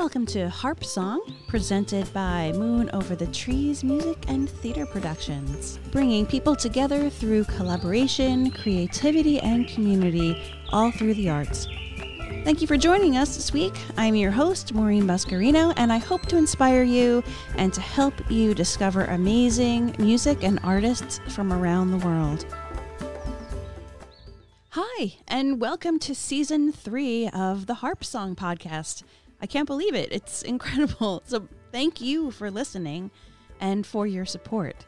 Welcome to Harp Song, presented by Moon Over the Trees Music and Theater Productions, bringing people together through collaboration, creativity, and community, all through the arts. Thank you for joining us this week. I'm your host, Maureen Buscarino, and I hope to inspire you and to help you discover amazing music and artists from around the world. Hi, and welcome to season three of the Harp Song podcast. I can't believe it. It's incredible. So, thank you for listening and for your support.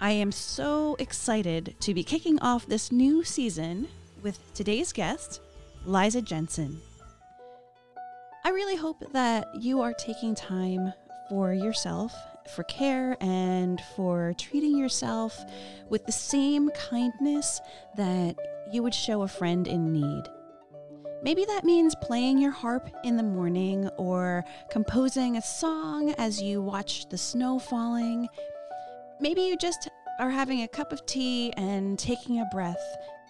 I am so excited to be kicking off this new season with today's guest, Liza Jensen. I really hope that you are taking time for yourself, for care, and for treating yourself with the same kindness that you would show a friend in need. Maybe that means playing your harp in the morning or composing a song as you watch the snow falling. Maybe you just are having a cup of tea and taking a breath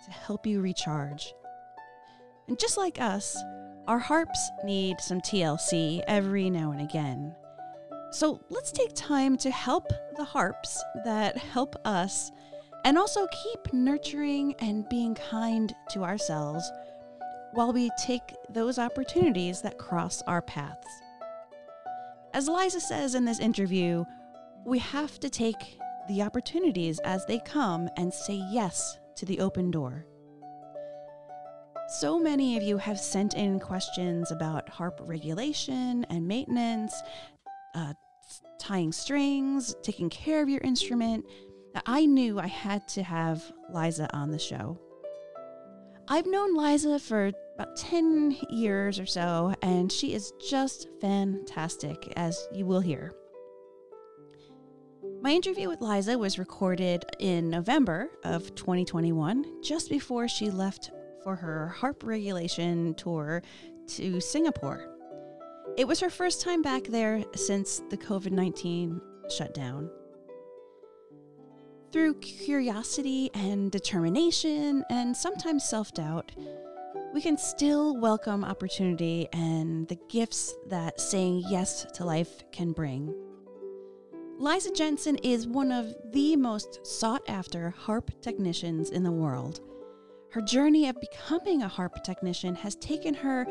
to help you recharge. And just like us, our harps need some TLC every now and again. So let's take time to help the harps that help us and also keep nurturing and being kind to ourselves while we take those opportunities that cross our paths. As Liza says in this interview, we have to take the opportunities as they come and say yes to the open door. So many of you have sent in questions about harp regulation and maintenance, uh, tying strings, taking care of your instrument. I knew I had to have Liza on the show. I've known Liza for about 10 years or so, and she is just fantastic, as you will hear. My interview with Liza was recorded in November of 2021, just before she left for her harp regulation tour to Singapore. It was her first time back there since the COVID 19 shutdown. Through curiosity and determination, and sometimes self doubt, we can still welcome opportunity and the gifts that saying yes to life can bring. Liza Jensen is one of the most sought after harp technicians in the world. Her journey of becoming a harp technician has taken her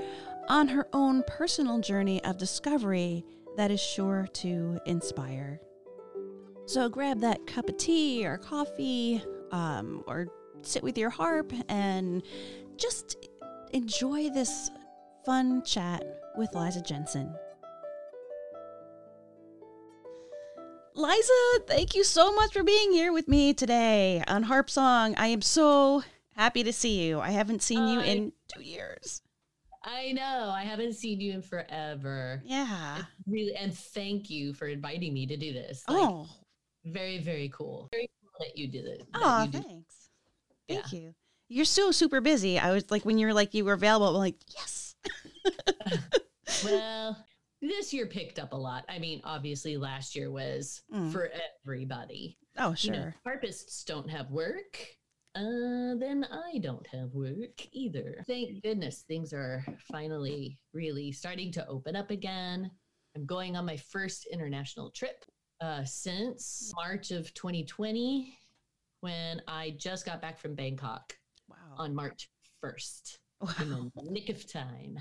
on her own personal journey of discovery that is sure to inspire. So grab that cup of tea or coffee, um, or sit with your harp and just enjoy this fun chat with Liza Jensen. Liza, thank you so much for being here with me today on Harp Song. I am so happy to see you. I haven't seen you in two years. I know. I haven't seen you in forever. Yeah. It's really, and thank you for inviting me to do this. Like, oh, very, very cool. Very cool that you did it. Oh, thanks. Thank yeah. you. You're so super busy. I was like, when you're like, you were available, I'm like, yes. well, this year picked up a lot. I mean, obviously, last year was mm. for everybody. Oh, sure. You know, harpists don't have work. Uh, then I don't have work either. Thank goodness things are finally really starting to open up again. I'm going on my first international trip uh, since March of 2020 when I just got back from Bangkok wow. on March 1st. Wow. In the nick of time.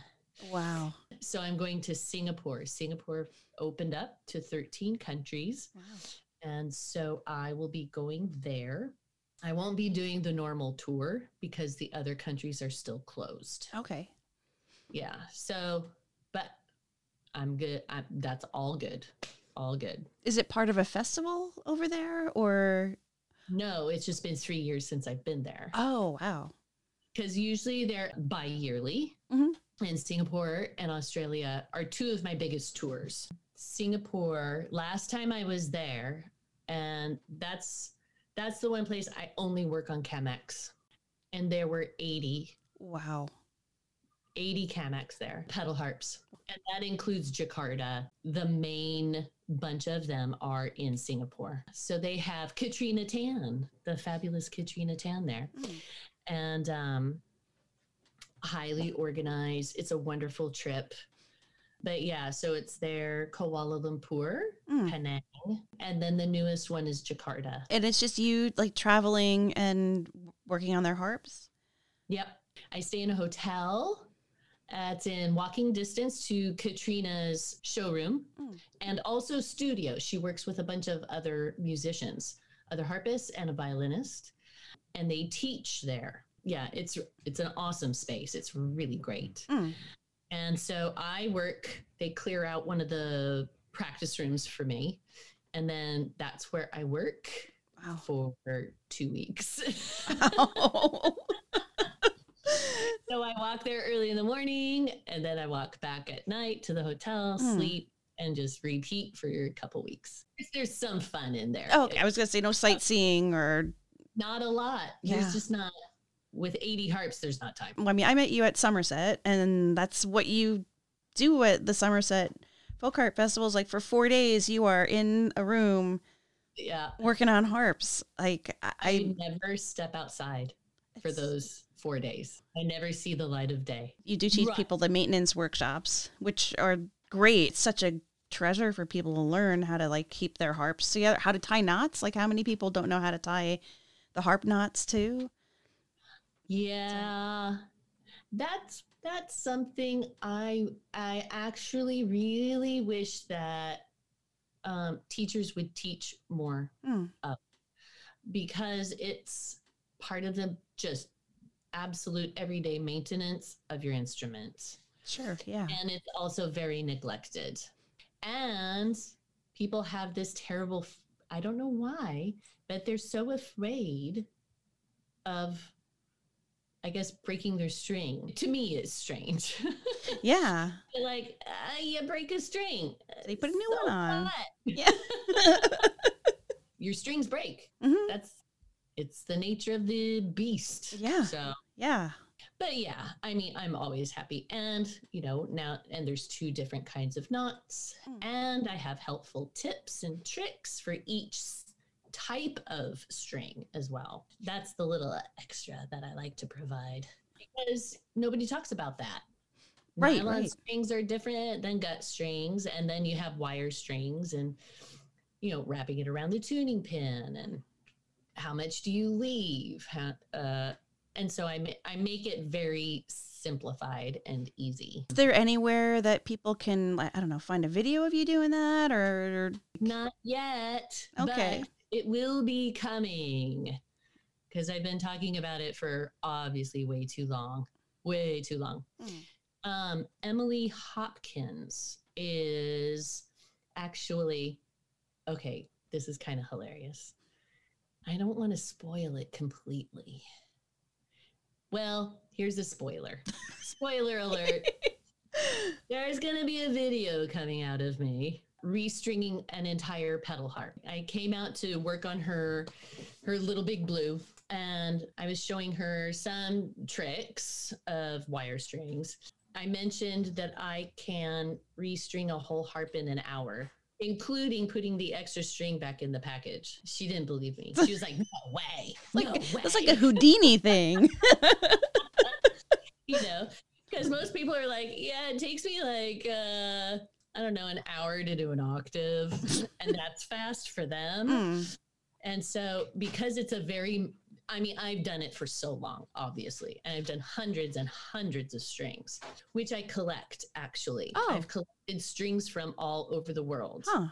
Wow. So I'm going to Singapore. Singapore opened up to 13 countries. Wow. And so I will be going there. I won't be doing the normal tour because the other countries are still closed. Okay. Yeah. So, but I'm good. I'm, that's all good. All good. Is it part of a festival over there or? No, it's just been three years since I've been there. Oh, wow. Because usually they're bi yearly. Mm-hmm. And Singapore and Australia are two of my biggest tours. Singapore, last time I was there, and that's that's the one place I only work on Camac. And there were 80. Wow. 80 Camac there, pedal harps. And that includes Jakarta. The main bunch of them are in Singapore. So they have Katrina Tan, the fabulous Katrina Tan there. Mm. And um, highly organized. It's a wonderful trip. But yeah, so it's there Kuala Lumpur, Mm. Penang, and then the newest one is Jakarta. And it's just you like traveling and working on their harps. Yep. I stay in a hotel. It's in walking distance to Katrina's showroom Mm. and also studio. She works with a bunch of other musicians, other harpists and a violinist, and they teach there. Yeah, it's it's an awesome space. It's really great. Mm. And so I work, they clear out one of the practice rooms for me. And then that's where I work Wow. for two weeks. Wow. So I walk there early in the morning and then I walk back at night to the hotel, Hmm. sleep, and just repeat for a couple weeks. There's some fun in there. oh, okay. I was gonna say no sightseeing or Not a lot. Yeah. There's just not, with 80 harps, there's not time. well, I mean, I met you at Somerset, and that's what you do at the Somerset Folk Harp Festivals. Like for four days, you are in a room Yeah. working on harps. Like I, I never step outside for those four days. I never see the light of day. you do teach Right. people the maintenance workshops, which are great. It's such a treasure for people to learn how to like keep their harps together, how to tie knots. Like how many people don't know how to tie the harp knots too? Yeah. That's that's something I I actually really wish that um, teachers would teach more Hmm. of because it's part of the just absolute everyday maintenance of your instrument. Sure. Yeah. and it's also very neglected and people have this terrible, I don't know why but they're so afraid of i guess breaking their string to me it's strange Yeah. They're like uh, you break a string They put a new So one on. what? Yeah. your strings break Mhm. that's it's the nature of the beast Yeah. so Yeah. but yeah i mean i'm always happy and you know now and there's two different kinds of knots Mm. and i have helpful tips and tricks for each type of string as well that's the little extra that i like to provide because nobody talks about that Right, Nylon right. strings are different than gut strings and then you have wire strings and you know wrapping it around the tuning pin and how much do you leave how, uh, and so I, ma- I make it very simplified and easy Is there anywhere that people can, I don't know, find a video of you doing that or? not yet Okay. but it will be coming because i've been talking about it for obviously way too long way too long Mm. um, Emily Hopkins is actually okay. This is kind of hilarious. I don't want to spoil it completely. Well, here's a spoiler. Spoiler alert. There's going to be a video coming out of me restringing an entire pedal harp. I came out to work on her her little big blue and I was showing her some tricks of wire strings. I mentioned that I can restring a whole harp in an hour, including putting the extra string back in the package. She didn't believe me. She was like, "No way, Like no way." that's like a Houdini thing. you know, because most people are like, yeah, it takes me like, uh, I don't know, an hour to do an octave, and that's fast for them. Mm. And so, because it's a very, I mean, I've done it for so long, obviously, and I've done hundreds and hundreds of strings, which I collect actually. Oh. I've collected strings from all over the world Huh.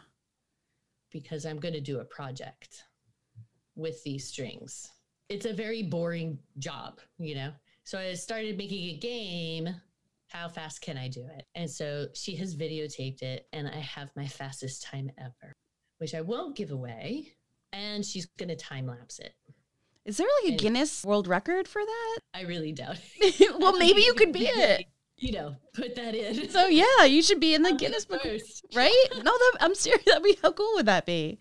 because I'm going to do a project with these strings. It's a very boring job, you know? So I started making a game. How fast can I do it? And so she has videotaped it, and I have my fastest time ever, which I won't give away. And she's going to time lapse it. Is there like a And- Guinness World Record for that? I really doubt it. well, maybe you could be it. You know, put that in. So yeah, you should be in the I'll Guinness Book, first. right? No, that, I'm serious. That'd be how cool would that be?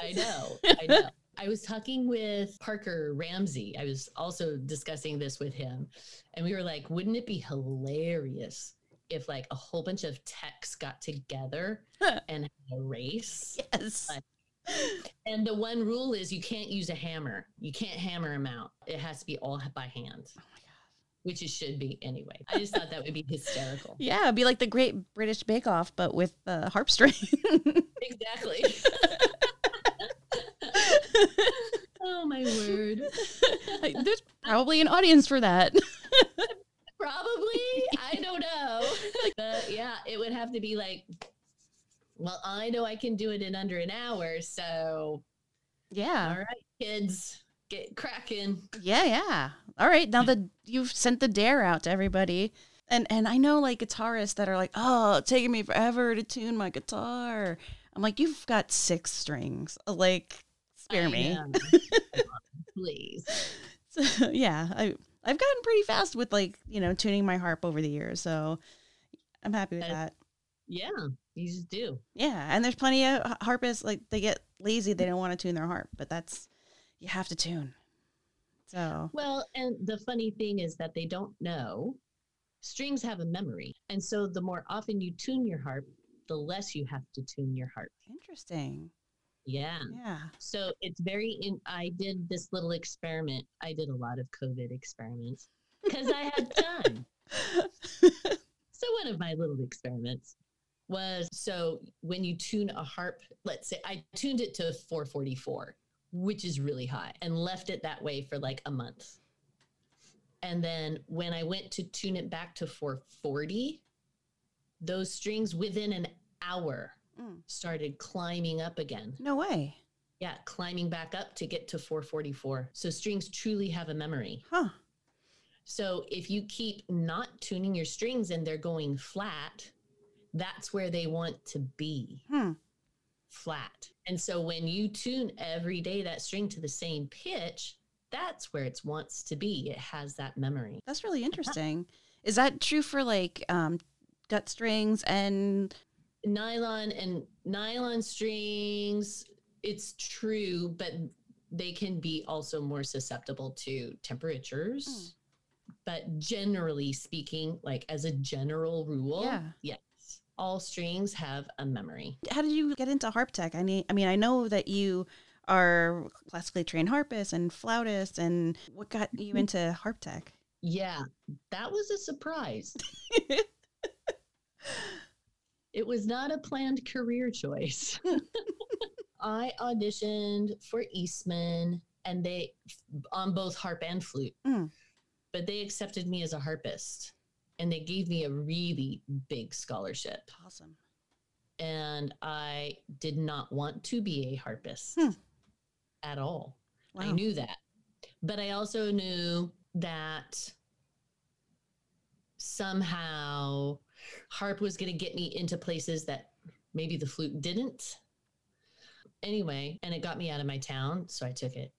I know. I know. I was talking with Parker Ramsey. I was also discussing this with him. And we were like, wouldn't it be hilarious if like a whole bunch of techs got together and had a race? Yes. Like- And the one rule is you can't use a hammer. You can't hammer them out. It has to be all by hand. Oh my god. which it should be anyway. I just thought that would be hysterical. Yeah, it'd be like the Great British Bake Off, but with the harp string. Exactly. oh my word. There's probably an audience for that. Probably. I don't know. But yeah, it would have to be like, well, I know I can do it in under an hour. So, Yeah. all right, kids, get cracking. Yeah, yeah. All right. Now that you've sent the dare out to everybody. And and I know like guitarists that are like, oh, it's taking me forever to tune my guitar. I'm like, you've got six strings. Like, spare I me. Please. So, yeah, I I've gotten pretty fast with like you know tuning my harp over the years, so I'm happy with That- that. Yeah, you just do. Yeah, and there's plenty of harpists like they get lazy, they don't want to tune their harp, but that's you have to tune. So Well, and the funny thing is that they don't know strings have a memory. And so the more often you tune your harp, the less you have to tune your harp. interesting. Yeah. Yeah. So it's very in I did this little experiment. I did a lot of COVID experiments because I had time. So one of my little experiments was so when you tune a harp, let's say I tuned it to 444, which is really high, and left it that way for like a month. And then when I went to tune it back to 440, those strings within an hour Mm. started climbing up again. No way. Yeah, climbing back up to get to 444. So strings truly have a memory. Huh. So if you keep not tuning your strings and they're going flat, that's where they want to be Hmm. flat. And so when you tune every day that string to the same pitch, that's where it wants to be. It has that memory. That's really interesting. Is that true for like um gut strings and Nylon and nylon strings, it's true, but they can be also more susceptible to temperatures. But generally speaking, like as a general rule, Yeah. yes, all strings have a memory. how did you get into harp tech? I mean, I mean, I know that you are classically trained harpist and flautist, and what got you into harp tech? Yeah, that was a surprise. it was not a planned career choice. I auditioned for Eastman and they on both harp and flute. Mm. But they accepted me as a harpist and they gave me a really big scholarship. Awesome. And I did not want to be a harpist Hmm. at all. I knew that. But I also knew that somehow harp was going to get me into places that maybe the flute didn't. Anyway, and it got me out of my town, so I took it.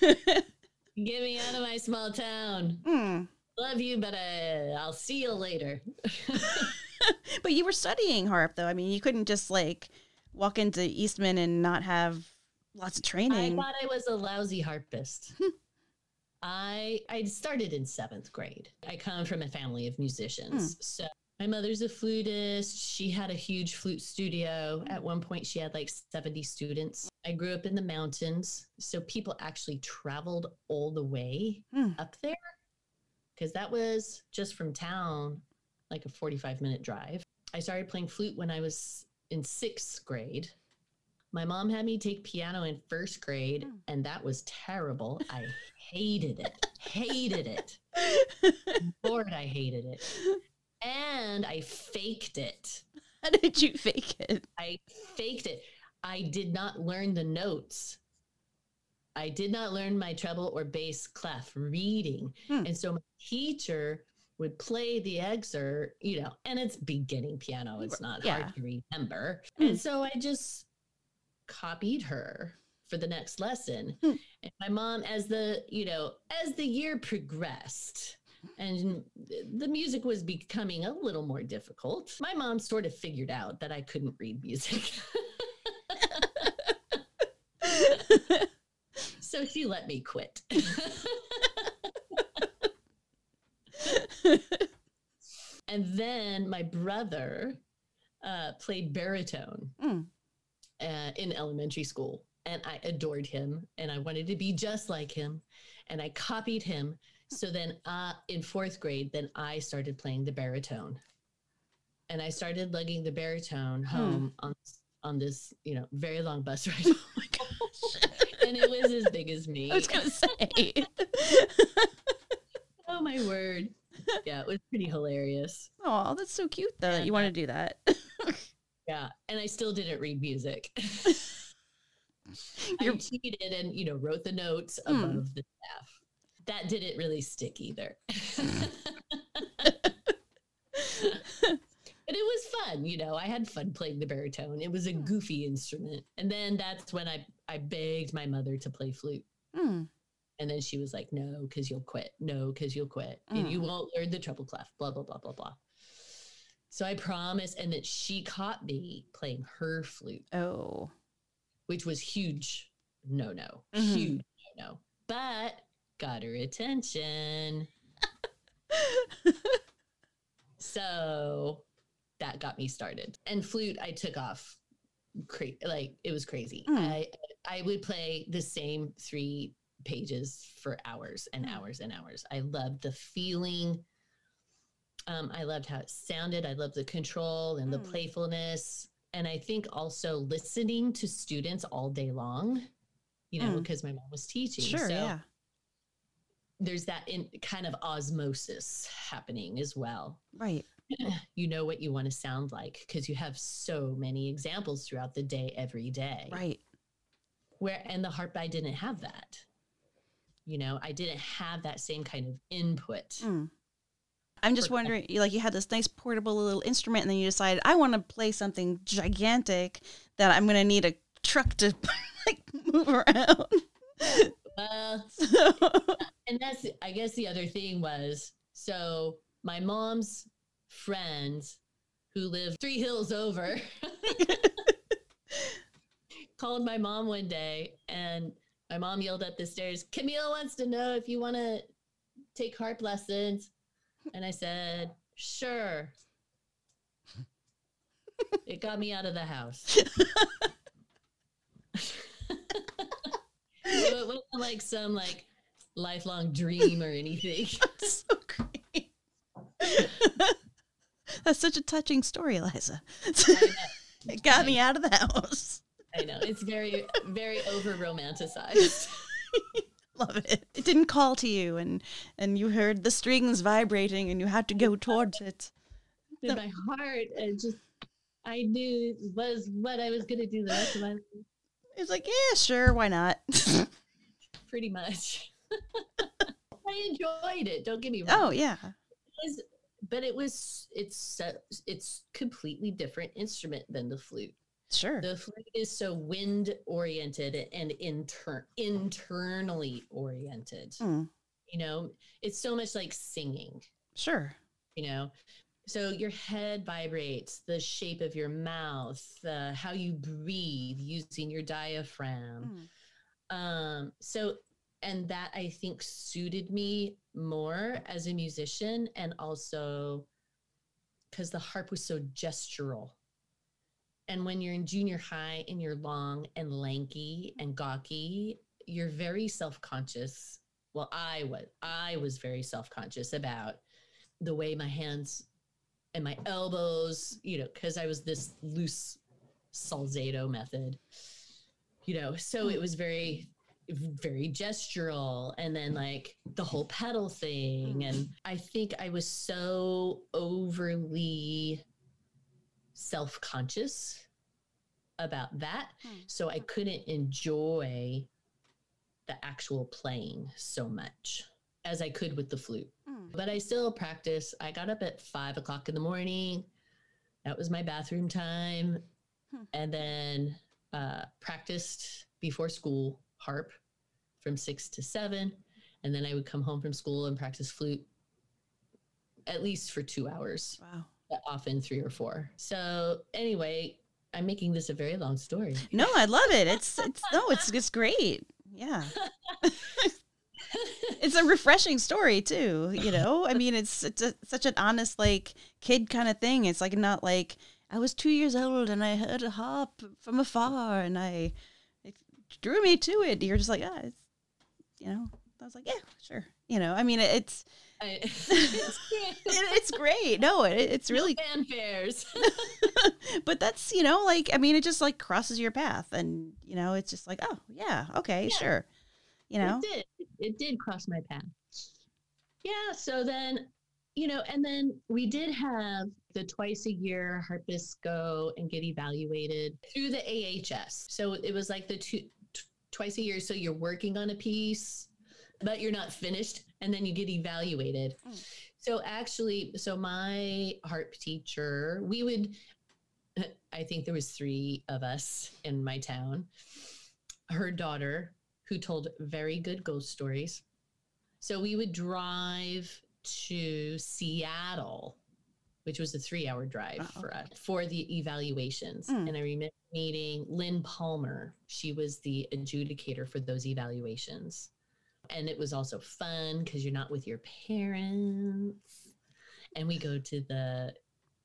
Get me out of my small town. Hmm. Love you, but uh, I'll see you later. But you were studying harp, though. I mean, you couldn't just like walk into Eastman and not have lots of training. I thought I was a lousy harpist. I I started in seventh grade. I come from a family of musicians. So my mother's a flutist. She had a huge flute studio. At one point, she had like 70 students. I grew up in the mountains. So people actually traveled all the way Hmm. up there because that was just from town, like a 45 minute drive. I started playing flute when I was in sixth grade. My mom had me take piano in first grade, Hmm. and that was terrible. I hated it. hated it. Lord, I hated it. And I faked it. How did you fake it? I faked it. I did not learn the notes. I did not learn my treble or bass clef reading. Hmm. And so my teacher would play the excerpt, you know, and it's beginning piano. It's not Yeah. hard to remember. Hmm. And so I just copied her for the next lesson. Hmm. And my mom, as the, you know, as the year progressed, and the music was becoming a little more difficult. My mom sort of figured out that I couldn't read music. so she let me quit. and then my brother uh, played baritone Mm. uh, in elementary school. And I adored him and I wanted to be just like him. and I copied him. So then uh, in fourth grade, then I started playing the baritone. And I started lugging the baritone Hmm. home on on this, you know, very long bus ride. Oh my gosh. and it was as big as me. I was gonna say. Oh my word. Yeah, it was pretty hilarious. Oh, that's so cute though that you want to do that. Yeah. And I still didn't read music. I You're- cheated and, you know, wrote the notes Hmm. above the staff. That didn't really stick either. But it was fun, you know. I had fun playing the baritone. It was a Hmm. goofy instrument. And then that's when I, I begged my mother to play flute. Hmm. And then she was like, no, because you'll quit. No, because you'll quit. And you Mm. won't learn the treble clef, blah, blah, blah, blah, blah. So I promised. And then she caught me playing her flute, Oh. which was huge. No, no, Mhm. huge no, no. But got her attention. so that got me started. And flute, I took off. Cra- like it was crazy. Mm. I I would play the same three pages for hours and Mm. hours and hours. I loved the feeling. Um, I loved how it sounded. I loved the control and the Mm. playfulness. And I think also listening to students all day long, you know, Mm. because my mom was teaching. Sure. so yeah. There's that in kind of osmosis happening as well. Right. You know what you want to sound like because you have so many examples throughout the day, every day. Right. Where and the harp, I didn't have that. You know, I didn't have that same kind of input. Mm. I'm just wondering, you- like you had this nice portable little instrument, and then you decided I want to play something gigantic that I'm going to need a truck to like move around. Well, and that's I guess the other thing was so my mom's friends who live three hills over called my mom one day and my mom yelled up the stairs, Camille wants to know if you want to take harp lessons. And I said, sure. it got me out of the house. It wasn't like some like lifelong dream or anything. that's so great. That's such a touching story, Eliza. It got me out of the house. I know. It's very, very over romanticized. Love it. It didn't call to you, and and you heard the strings vibrating, and you had to go towards it. In my heart, and just I knew was what I was going to do the rest of my life, It's like, yeah, sure, why not? pretty much. I enjoyed it. Don't get me wrong. oh yeah, It was- but it was it's it's completely different instrument than the flute. sure. The flute is so wind oriented and inter- internally oriented. Mm, You know, it's so much like singing. sure. you know so your head vibrates the shape of your mouth uh, how you breathe using your diaphragm. Mm, um so and that i think suited me more as a musician and also because the harp was so gestural. And when you're in junior high and you're long and lanky and gawky you're very self-conscious. Well i was i was very self-conscious about the way my hands and my elbows, you know, because I was this loose Salzedo method, you know, so it was very, very gestural. And then like the whole pedal thing. And I think I was so overly self conscious about that. Hmm. So I couldn't enjoy the actual playing so much as I could with the flute mm. but I still practice. I got up at five o'clock in the morning. That was my bathroom time. Hmm. And then uh, practiced before school harp from six to seven. And then I would come home from school and practice flute at least for two hours, Wow. often three or four. So, anyway, I'm making this a very long story. No, I love it. It's it's no, it's it's great. Yeah. It's a refreshing story too, you know? I mean, it's it's a, such an honest like kid kind of thing. It's like not like I was 2 years old and I heard a harp from afar and I it drew me to it. You're just like, ah, it's, you know, I was like, yeah, sure. You know, I mean, it, it's I, it, it's great. No, it, it's really, fanfares. but that's you know, like I mean, it just like crosses your path, and you know, it's just like, oh yeah, okay, Yeah. sure. You know, It did. It did cross my path. Yeah. So then, you know, and then we did have the twice a year harpists go and get evaluated through the AHS. So it was like the two t- twice a year. So you're working on a piece, but you're not finished, and then you get evaluated. Mm. So actually, so my harp teacher, we would. I think there was three of us in my town. Her daughter, who told very good ghost stories. So we would drive to Seattle, which was a three hour drive Oh, for us for the evaluations. Mm. And I remember meeting Lynn Palmer. She was the adjudicator for those evaluations. And it was also fun because you're not with your parents. And we go to the,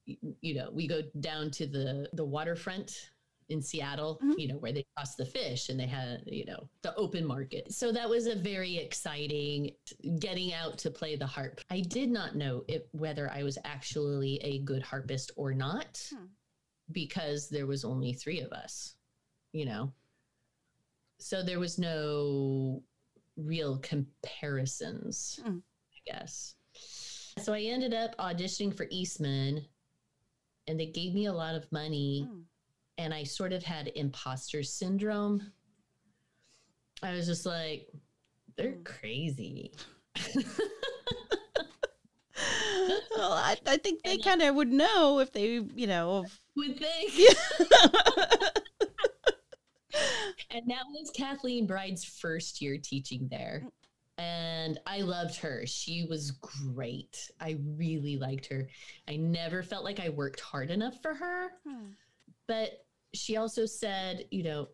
you know, we go down to the the waterfront in Seattle, Mhm. you know, where they toss the fish and they had, you know, the open market. So that was a very exciting getting out to play the harp. I did not know if whether I was actually a good harpist or not Hmm. because there was only 3 of us, you know. So there was no real comparisons, Hmm. I guess. So I ended up auditioning for Eastman and they gave me a lot of money Mm. And I sort of had imposter syndrome. I was just like, they're Mm. crazy. well, I, I think they kind of would know if they, you know, if, Would think. And that was Kathleen Bride's first year teaching there. And I loved her. She was great. I really liked her. I never felt like I worked hard enough for her. Hmm. But she also said, you know,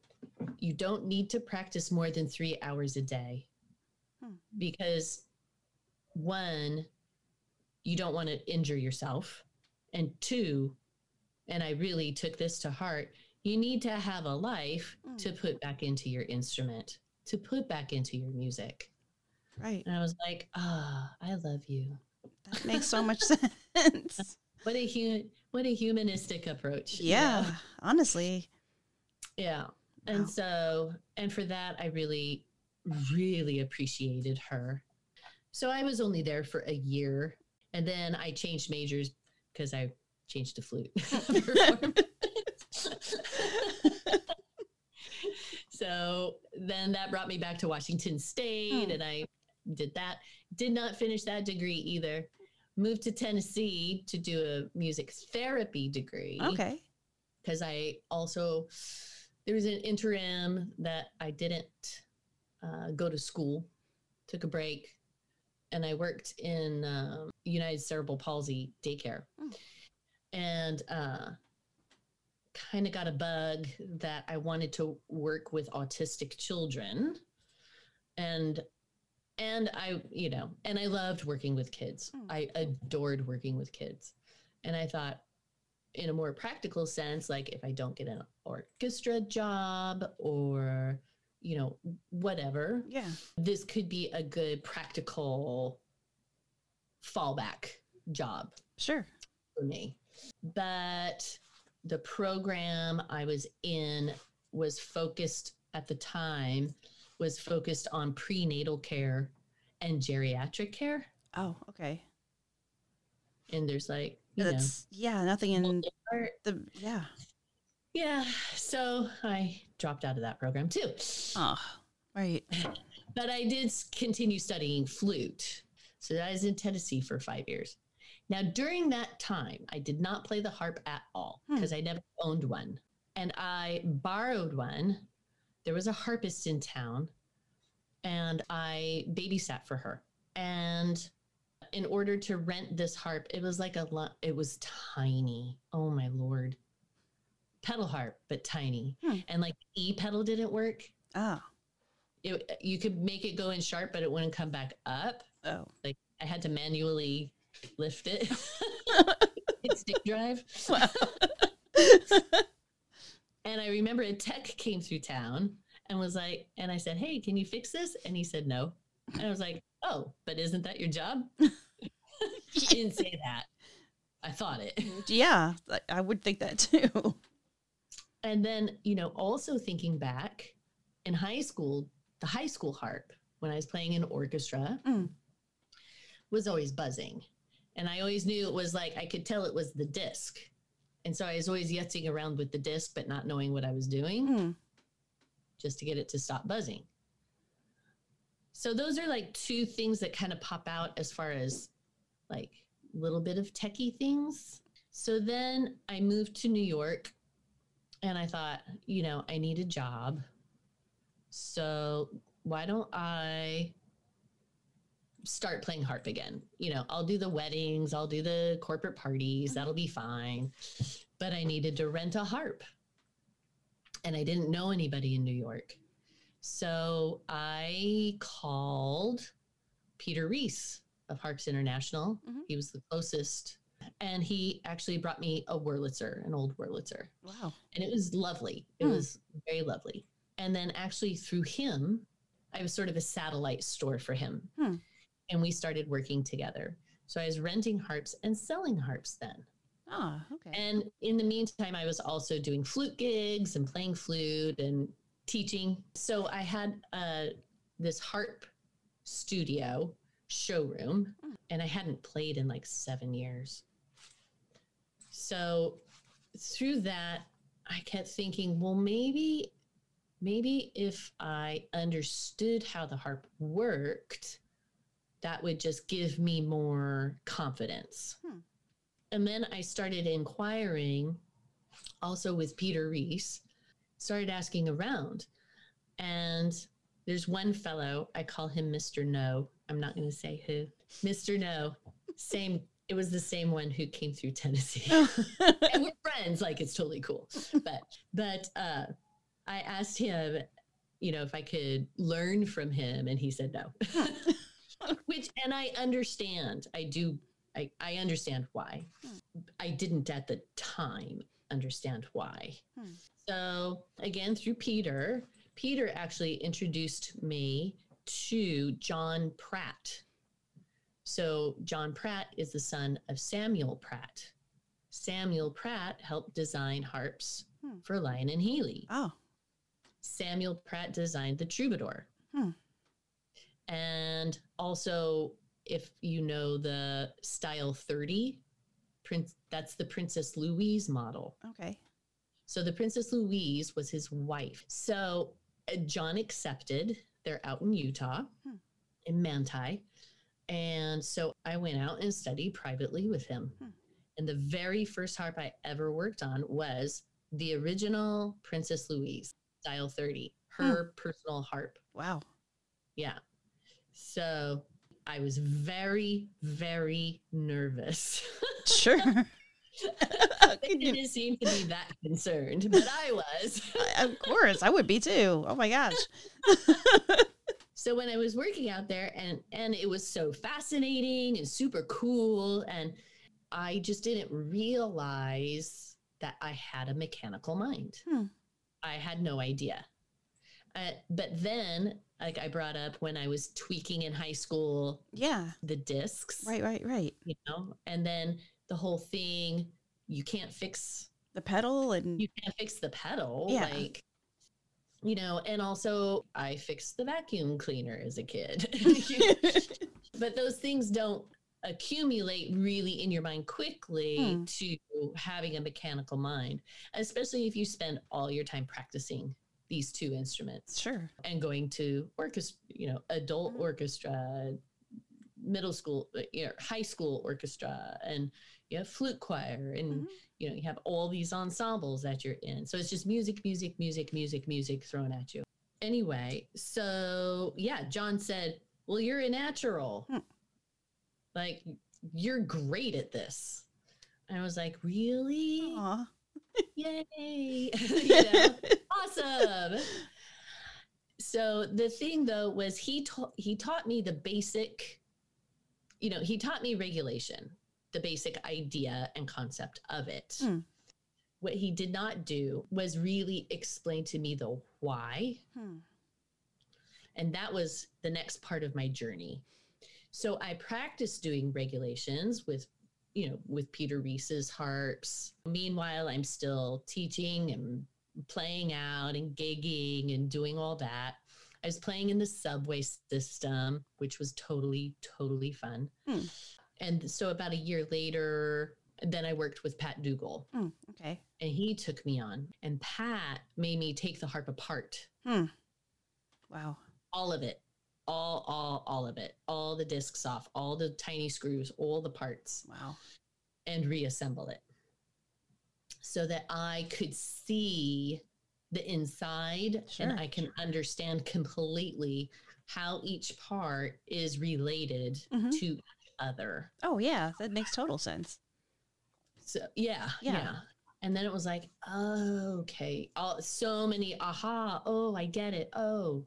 you don't need to practice more than three hours a day Hmm. because one, you don't want to injure yourself. And two, and I really took this to heart, you need to have a life Hmm. to put back into your instrument, to put back into your music. right. And I was like, ah, I love you. That makes so much sense. What a hu- what a humanistic approach. you know? Yeah, honestly. Yeah. And Wow. so, and for that, I really, really appreciated her. So I was only there for a year. And then I changed majors because I changed to flute. so then that brought me back to Washington State Hmm. and I did that. Did not finish that degree either. Moved to Tennessee to do a music therapy degree Okay. because I also there was an interim that I didn't uh, go to school, took a break, and I worked in um, United Cerebral Palsy daycare, Mm. and uh, kind of got a bug that I wanted to work with autistic children, and and I you know and I loved working with kids. Mm. I adored working with kids, and I thought in a more practical sense, like if I don't get an orchestra job or, you know, whatever, Yeah. this could be a good practical fallback job Sure. for me. But the program I was in was focused at the time was focused on prenatal care and geriatric care. Oh, okay. And there's like, you know, That's yeah, nothing in the yeah. yeah. So I dropped out of that program too. Oh, right. But I did continue studying flute. So I was in Tennessee for five years. Now, during that time, I did not play the harp at all Hmm. because I never owned one. And I borrowed one. There was a harpist in town, and I babysat for her. And in order to rent this harp, it was like a lot, it was tiny. Oh my lord. Pedal harp, but tiny. Hmm. And like E pedal didn't work Oh. it, you could make it go in sharp, but it wouldn't come back up. Oh. Like I had to manually lift it. Hit stick drive. Wow. And I remember a tech came through town and was like, and I said, Hey, can you fix this? And he said, No. And I was like, oh, but isn't that your job? I didn't say that. I thought it. yeah, I- I would think that too. And then, you know, also thinking back in high school, the high school harp, when I was playing in orchestra, Mm. was always buzzing. And I always knew it was like, I could tell it was the disc. And so I was always yutzing around with the disc, but not knowing what I was doing Mm. just to get it to stop buzzing. So those are like two things that kind of pop out as far as like a little bit of techie things. So then I moved to New York and I thought, you know, I need a job. So why don't I start playing harp again? You know, I'll do the weddings, I'll do the corporate parties, that'll be fine. But I needed to rent a harp. And I didn't know anybody in New York. So I called Peter Reese of Harps International. Mhm. He was the closest. And he actually brought me a Wurlitzer, an old Wurlitzer Wow. and it was lovely. It Hmm. was very lovely. And then actually through him, I was sort of a satellite store for him. Hmm. And we started working together. So I was renting harps and selling harps then. Ah, okay. And in the meantime, I was also doing flute gigs and playing flute and teaching. So I had uh, this harp studio showroom, Hmm. and I hadn't played in like seven years. So through that, I kept thinking, well, maybe, maybe if I understood how the harp worked, that would just give me more confidence. Hmm. And then I started inquiring also with Peter Reese, started asking around. And there's one fellow, I call him Mr. No. I'm not going to say who. Mr. No. Same, it was the same one who came through Tennessee. and we're friends, like it's totally cool. But but uh I asked him, you know, if I could learn from him, and he said no. Which and I understand. I do I, I understand why. I didn't at the time understand why. Hmm. So again, through Peter, Peter actually introduced me to John Pratt. So John Pratt is the son of Samuel Pratt. Samuel Pratt helped design harps Hmm. for Lyon and Healy. oh, Samuel Pratt designed the troubadour. Hmm. And also, if you know the Style 30, Prince, that's the Princess Louise model. okay. So the Princess Louise was his wife. So uh, John accepted. They're out in Utah, Hmm. in Manti. And so I went out and studied privately with him. Hmm. And the very first harp I ever worked on was the original Princess Louise, Style 30, her personal harp. Wow. Yeah. So I was very, very nervous. Sure. You- didn't seem to be that concerned, but I was. of course, I would be too. Oh my gosh. so when I was working out there and and it was so fascinating and super cool and I just didn't realize that I had a mechanical mind. Hmm. I had no idea. Uh, but then like I brought up when I was tweaking in high school Yeah. the discs, Right, right, right. you know, and then the whole thing you can't fix The pedal and you can't fix the pedal Yeah. like you know and also i fixed the vacuum cleaner as a kid but those things don't accumulate really in your mind quickly Hmm. to having a mechanical mind especially if you spend all your time practicing these two instruments sure. and going to orchestra you know adult Mhm. orchestra middle school you know, high school orchestra and you have flute choir and Mhm. you know you have all these ensembles that you're in so it's just music music music music music thrown at you anyway so yeah john said well you're a natural Hmm. like you're great at this and i was like really Aw. Yay you know awesome so the thing though was he taught he taught me the basic you know he taught me regulation the basic idea and concept of it Hmm. what he did not do was really explain to me the why Hmm. And that was the next part of my journey. So I practiced doing regulations with, you know, with Peter Reese's harps. Meanwhile, I'm still teaching and playing out and gigging and doing all that. I was playing in the subway system, which was totally, totally fun. Hmm. And so about a year later, then I worked with Pat Dougal Hmm, okay. and he took me on. And Pat made me take the harp apart, Hmm. Wow. all of it, all, all, all of it, all the discs off, all the tiny screws, all the parts, Wow. and reassemble it so that I could see the inside Sure, and I can understand completely how each part is related Mhm. to each other. Oh yeah, that makes total sense. So yeah, Yeah. yeah. And then it was like, oh, okay. All, so many aha. Oh, I get it. Oh,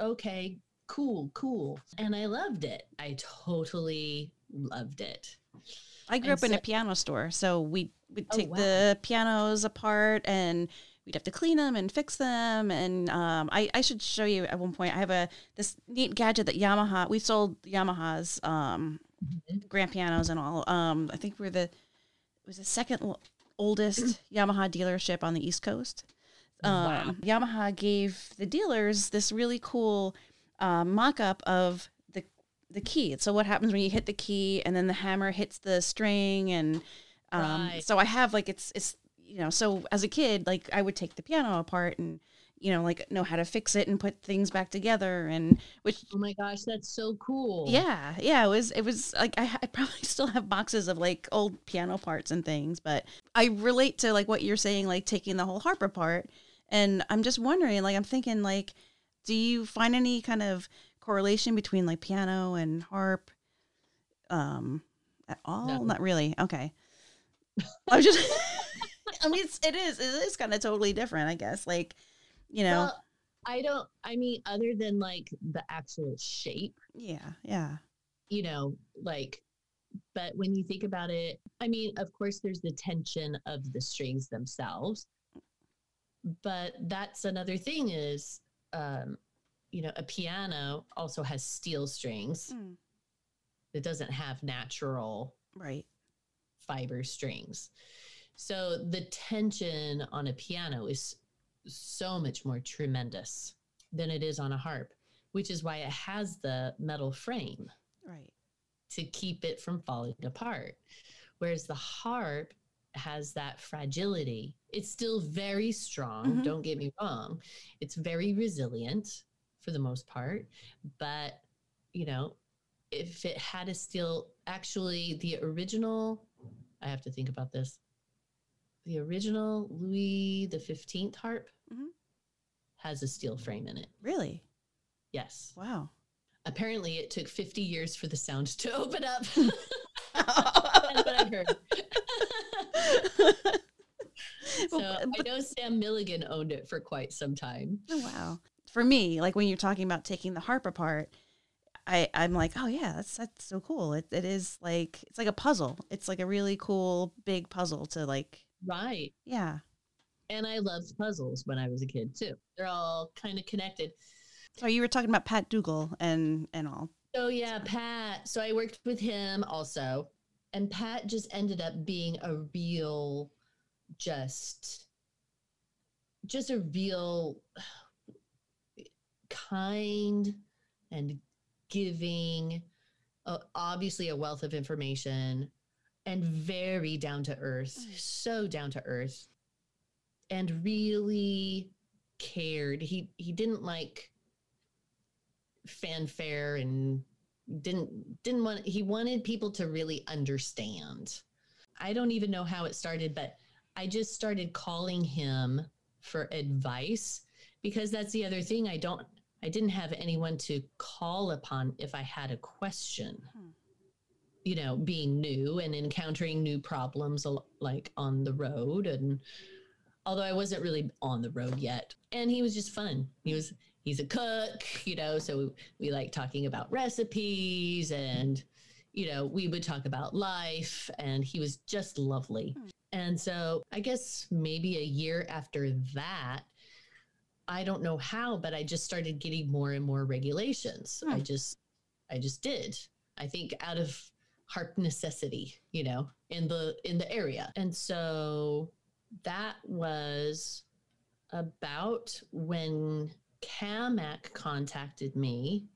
okay. Cool, cool. And I loved it. I totally loved it. I grew And up in a piano store, so we would Oh, take wow. the pianos apart and we'd have to clean them and fix them. And um, I, I should show you at one point. I have a this neat gadget that Yamaha. We sold Yamaha's um, Mhm. grand pianos and all. Um, I think we're the it was the second oldest Yamaha dealership on the East Coast. Um, Wow. Yamaha gave the dealers this really cool uh, mock-up of the the key. So what happens when you hit the key and then the hammer hits the string and um, Right. so I have like it's it's you know so as a kid like I would take the piano apart and you know like know how to fix it and put things back together and which Oh my gosh, that's so cool. yeah, yeah, it was it was like I, I probably still have boxes of like old piano parts and things, but I relate to like what you're saying, like taking the whole harp apart, and I'm just wondering, like I'm thinking, like, do you find any kind of correlation between like piano and harp, um, at all? No. Not really. Okay, I was just, I mean, it's, it is it is kind of totally different, I guess. Like, you know, Well, I don't, I mean, other than like the actual shape, yeah, yeah, you know, like, but when you think about it, I mean, of course, there's the tension of the strings themselves. But that's another thing is, um, you know, a piano also has steel strings. Mm, It doesn't have natural right, fiber strings. So the tension on a piano is so much more tremendous than it is on a harp, which is why it has the metal frame right, to keep it from falling apart. Whereas the harp has that fragility. It's still very strong, Mhm. don't get me wrong. It's very resilient for the most part, but you know, if it had a steel actually the original I have to think about this. The original Louis the 15th harp Mhm. has a steel frame in it. really, Yes. wow. Apparently it took 50 years for the sound to open up. That's what I've heard. so I know Sam Milligan owned it for quite some time. Oh, wow. For me, like when you're talking about taking the harp apart, I, I'm like, oh yeah, that's that's so cool. It it is like it's like a puzzle. It's like a really cool big puzzle to like Right. yeah. And I loved puzzles when I was a kid too. They're all kind of connected. So you were talking about Pat Dougal and and all. Oh yeah, Pat. So I worked with him also. And Pat just ended up being a real just just a real kind and giving uh, obviously a wealth of information and very down to earth Mm. so down to earth and really cared he he didn't like fanfare and didn't didn't want he wanted people to really understand i don't even know how it started but i just started calling him for advice because that's the other thing. I don't i didn't have anyone to call upon if i had a question. Hmm. you know being new and encountering new problems like on the road and although i wasn't really on the road yet. And he was just fun. He was he's a cook you know so we like talking about recipes and you know we would talk about life and he was just lovely Hmm. and so i guess maybe a year after that I don't know how, but I just started getting more and more regulations. Hmm. I just I just did. I think out of harp necessity, you know, in the in the area. And so that was about when Camac contacted me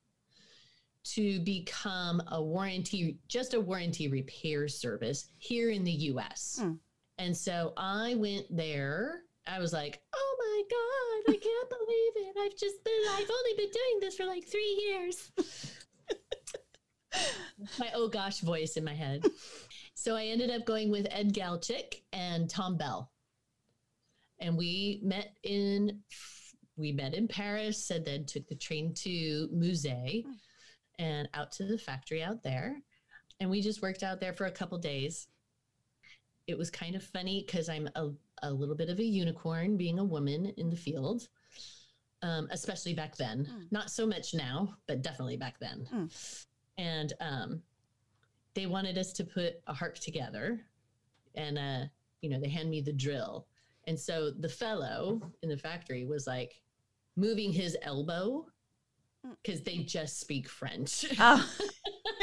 to become a warranty, just a warranty repair service here in the US. Hmm. And so I went there. I was like, oh my God, I can't believe it. I've just been, I've only been doing this for like three years. my oh gosh voice in my head. So I ended up going with Ed Galchick and Tom Bell. And we met in we met in Paris and then took the train to Mouzeil Hmm. And out to the factory out there. And we just worked out there for a couple days. It was kind of funny because I'm a, a little bit of a unicorn being a woman in the field, um, especially back then. Hmm. Not so much now, but definitely back then. Hmm. And um, they wanted us to put a harp together and uh, you know, they hand me the drill. And so the fellow in the factory was like moving his elbow Mm. Because they just speak French. Oh.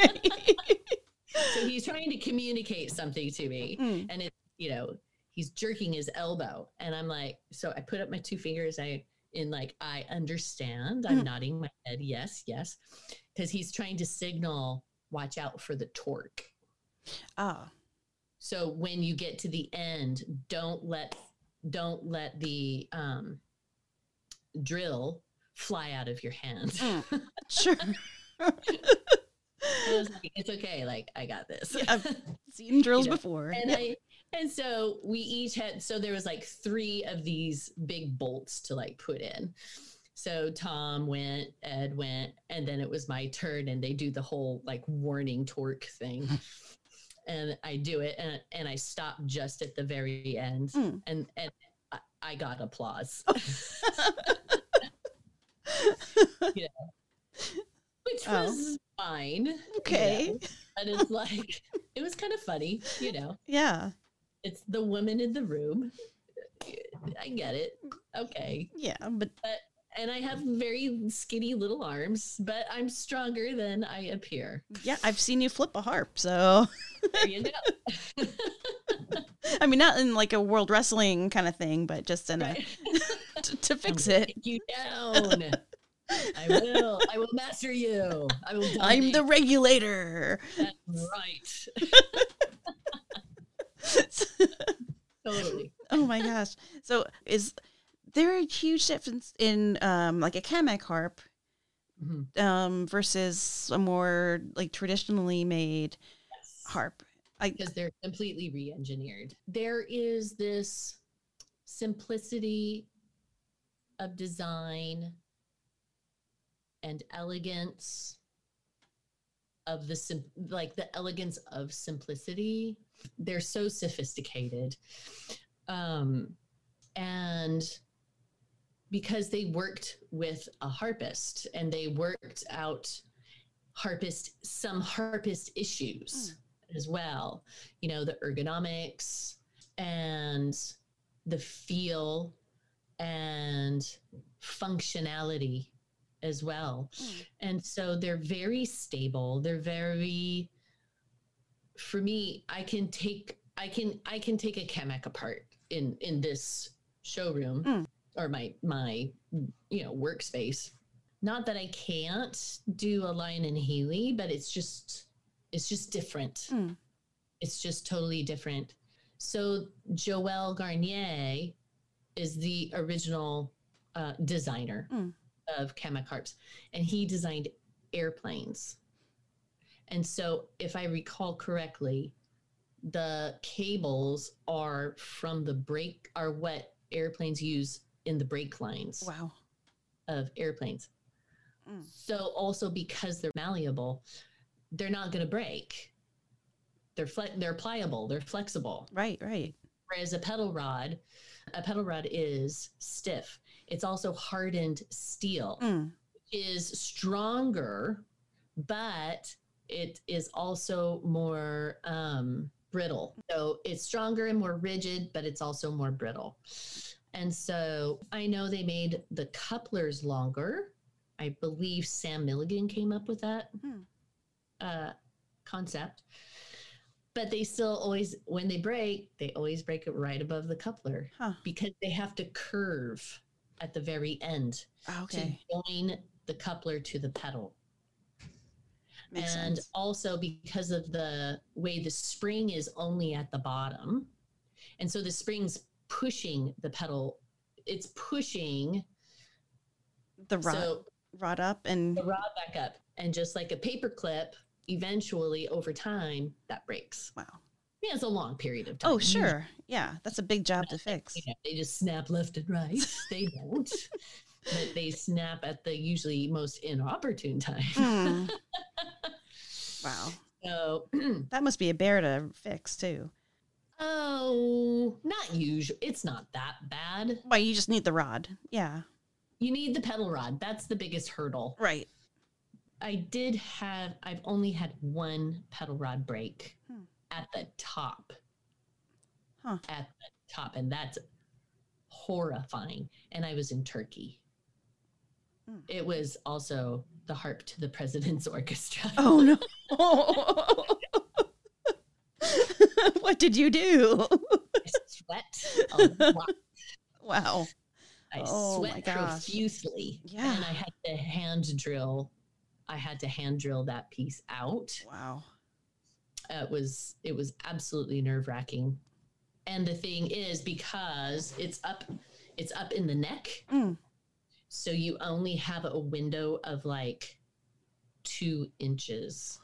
so he's trying to communicate something to me. Mm. And it, you know, he's jerking his elbow. And I'm like, so I put up my two fingers. I in like, I understand. I'm Mm. nodding my head. Yes, yes. Because he's trying to signal, watch out for the torque. Oh. So when you get to the end, don't let don't let the um, drill fly out of your hand. Mm. Sure. Like, it's okay. Like I got this. Yeah, I've Seen drills You know, before. and I and so we each had so there was like three of these big bolts to like put in. So Tom went, Ed went, and then it was my turn, and they do the whole like warning torque thing. and I do it, and, and I stop just at the very end, Mm. and and I, I got applause. you know, which Oh. was fine. you know, okay. but it's like it was kind of funny, you know. Yeah. It's the woman in the room. I get it. Okay. Yeah. But And I have very skinny little arms, but I'm stronger than I appear. yeah, I've seen you flip a harp. So, There you go. I mean, not in like a world wrestling kind of thing, but just in Right. a, to, to fix it. take you down. I will. I will master you. I will. I'm the regulator. That's right. Totally. oh my gosh. So is there are huge difference in um like a Camac harp Mhm. um versus a more like traditionally made Yes. harp? Because they're completely re-engineered. There is this simplicity of design and elegance of the sim- like the elegance of simplicity. They're so sophisticated. Um and because they worked with a harpist and they worked out harpist some harpist issues as well. You know, the ergonomics and the feel and functionality as well. Mm. And so they're very stable. They're very for me, I can take I can I can take a Camac apart in in this showroom Mm. Or my my you know workspace. Not that I can't do a Lyon and Healy, but it's just it's just different. Mm. It's just totally different. So Joel Garnier is the original uh, designer Mm. of harps, and he designed airplanes. And so, if I recall correctly, the cables are from the brake are what airplanes use in the brake lines wow. of airplanes. Mm. So also because they're malleable, they're not going to break. They're fle- they're pliable, they're flexible. Right, right. Whereas a pedal rod, a pedal rod is stiff. It's also hardened steel, Mm. is stronger, but it is also more um, brittle. So it's stronger and more rigid, but it's also more brittle. And so I know they made the couplers longer. I believe Sam Milligan came up with that Hmm. uh, concept. But they still always, when they break, they always break it right above the coupler Huh. because they have to curve at the very end Okay. to join the coupler to the pedal. Makes and sense. also because of the way the spring is only at the bottom. And so the spring's pushing the pedal, it's pushing The rod, so rod up and the rod back up. And just like a paper clip, eventually over time, that breaks. wow. Yeah, it's a long period of time. Oh, sure. Yeah, that's a big job to fix. You know, they just snap left and right. They don't. but they snap at the usually most inopportune time. Hmm. Wow. So That must be a bear to fix too. Oh, not usual. It's not that bad. Why you just need the rod. Yeah. You need the pedal rod. That's the biggest hurdle. Right. I did have, I've only had one pedal rod break Hmm. at the top. Huh. At the top. And that's horrifying. And I was in Turkey. Hmm. It was also the harp to the president's orchestra. Oh no. what did you do? I sweat a lot. wow. I Oh, sweat profusely. Yeah. And I had to hand drill. I had to hand drill that piece out. Wow. It was it was absolutely nerve wracking. And the thing is, because it's up, it's up in the neck, Mm. so you only have a window of like two inches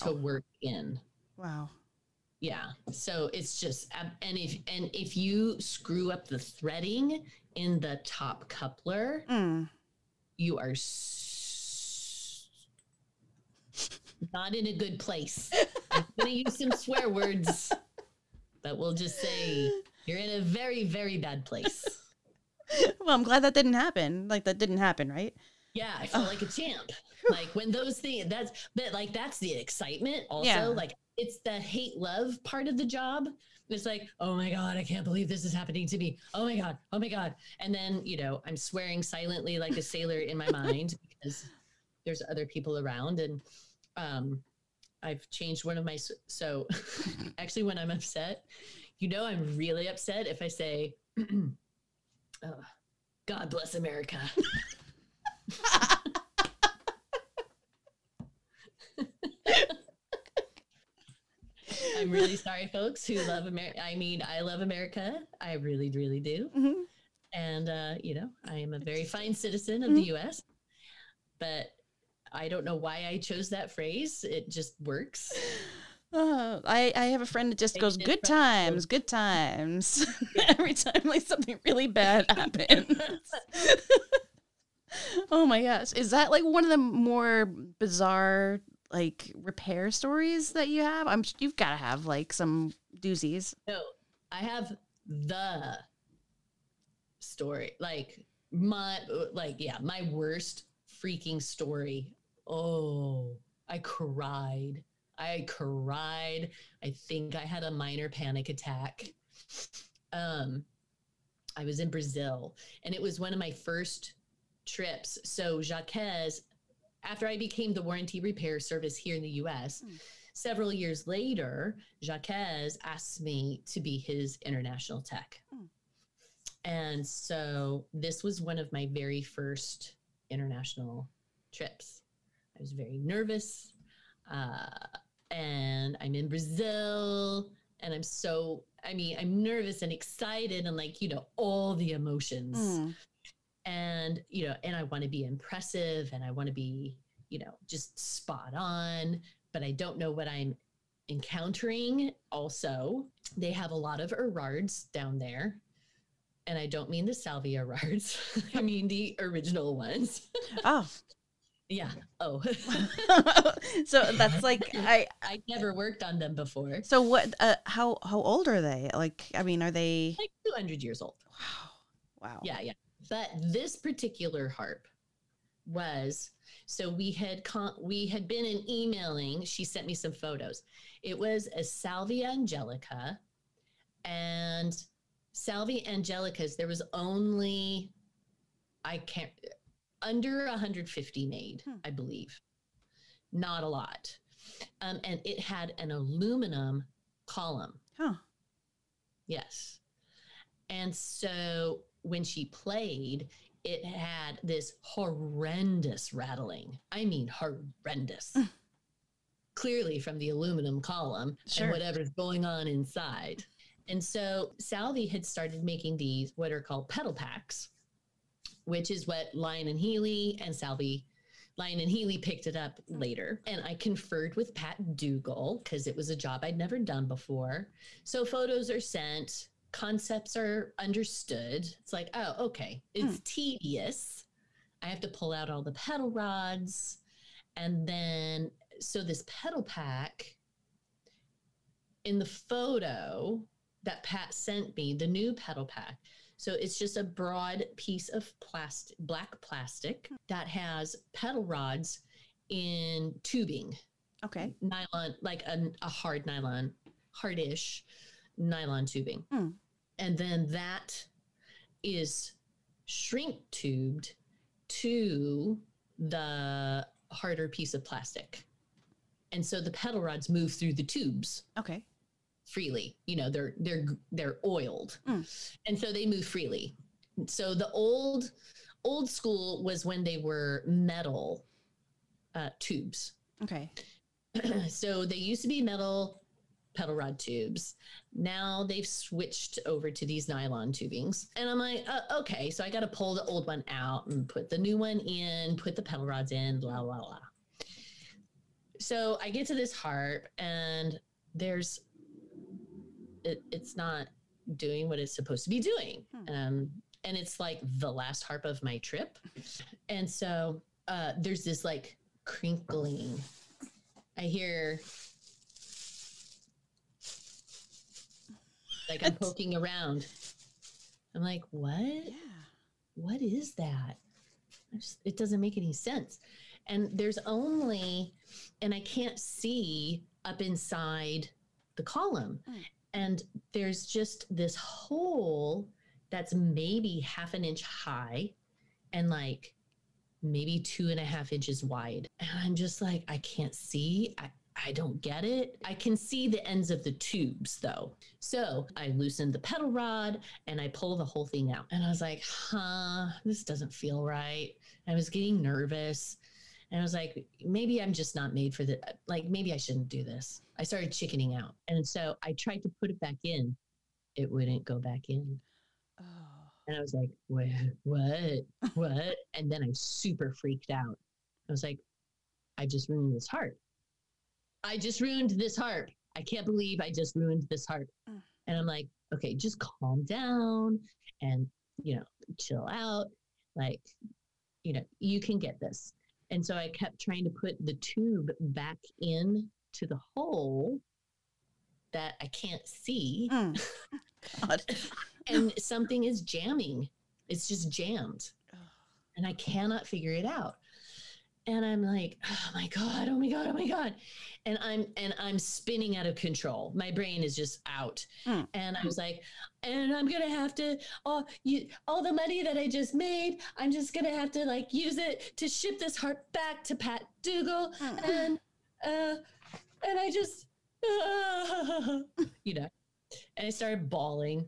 to work in. Wow. Yeah. So it's just and if and if you screw up the threading in the top coupler, Mm. you are s- not in a good place. I'm going to use some swear words, but we'll just say you're in a very, very bad place. Well, I'm glad that didn't happen. Like that didn't happen, right? Yeah, I feel like a champ. Like when those things, that's but like that's the excitement. Also, Yeah. like it's the hate love part of the job. It's like, oh my god, I can't believe this is happening to me. Oh my god, oh my god. And then you know, I'm swearing silently like a sailor in my mind because there's other people around, and um, I've changed one of my so actually when I'm upset, you know, I'm really upset if I say, oh, "God bless America." I'm really sorry, folks who love America. I mean, I love America. I really, really do. Mhm. And, uh, you know, I am a very fine citizen of the US, but I don't know why I chose that phrase. It just works. Oh, I, I have a friend that just goes good times, good times every time like something really bad happens. oh my gosh, is that like one of the more bizarre like repair stories that you have? I'm you've got to have like some doozies. No, I have the story. Like, my, like, yeah, my worst freaking story. Oh, I cried. I cried. I think I had a minor panic attack. Um, I was in Brazil, and it was one of my first trips. So Jacques, after I became the warranty repair service here in the U.S., Hmm. several years later, Jacques asked me to be his international tech. Hmm. And so this was one of my very first international trips. I was very nervous. Uh, and I'm in Brazil. And I'm so, I mean, I'm nervous and excited and like, you know, all the emotions Mm. And you know and i want to be impressive and i want to be you know just spot on but i don't know what i'm encountering also they have a lot of erards down there and i don't mean the Salvi erards i mean the original ones Oh, yeah oh so that's like I. i never worked on them before So what? Uh, how how old are they? Like, I mean, are they? like 200 years old Wow. Wow. Yeah, yeah. But this particular harp was so we had con- we had been in emailing. She sent me some photos. It was a Salvi Angelica, and Salvi Angelicas, there was only, I can't, under 150 made, Hmm. I believe. Not a lot. Um, and it had an aluminum column. Huh. Yes. And so when she played, it had this horrendous rattling. I mean, horrendous. Mm. Clearly from the aluminum column Sure. and whatever's going on inside. And so Salvi had started making these, what are called pedal packs, which is what Lyon and Healy and Salvi, Lyon and Healy picked it up later. And I conferred with Pat Dougal because it was a job I'd never done before. So photos are sent, concepts are understood. It's like, oh, okay, it's hmm. tedious. I have to pull out all the pedal rods. And then, so this pedal pack in the photo that Pat sent me, the new pedal pack. So it's just a broad piece of plastic, black plastic hmm. that has pedal rods in tubing Okay. nylon, like a, a hard nylon, hardish nylon tubing. Hmm. And then that is shrink tubed to the harder piece of plastic. And so the pedal rods move through the tubes Okay. freely. You know, they're they're they're oiled. Mm. And so they move freely. So the old old school was when they were metal uh, tubes Okay. so they used to be metal pedal rod tubes. Now they've switched over to these nylon tubings. And I'm like, uh, okay, so I got to pull the old one out and put the new one in, put the pedal rods in, blah, blah, blah. So I get to this harp and there's, it, it's not doing what it's supposed to be doing. Hmm. Um, and it's like the last harp of my trip. And so uh, there's this like crinkling I hear like I'm poking around. I'm like, what? Yeah. What is that? Just- it doesn't make any sense. And there's only, and I can't see up inside the column. Mm. And there's just this hole that's maybe half an inch high and like maybe two and a half inches wide. And I'm just like, I can't see. I, I don't get it. I can see the ends of the tubes though. So I loosened the pedal rod and I pull the whole thing out. And I was like, huh, this doesn't feel right. I was getting nervous. And I was like, maybe I'm just not made for the like maybe I shouldn't do this. I started chickening out. And so I tried to put it back in. It wouldn't go back in. Oh. And I was like, what? What? What? and then I super freaked out. I was like, I just ruined this harp. I just ruined this harp. I can't believe I just ruined this harp. Mm. And I'm like, okay, just calm down and, you know, chill out. Like, you know, you can get this. And so I kept trying to put the tube back in to the hole that I can't see Mm. God. and something is jamming. It's just jammed. And I cannot figure it out. And I'm like, oh my God, oh my God, oh my God. And I'm and I'm spinning out of control. My brain is just out. Hmm. And I was like, and I'm gonna have to all you all the money that I just made, I'm just gonna have to like use it to ship this heart back to Pat Dougal. Mm. And uh and I just you know. And I started bawling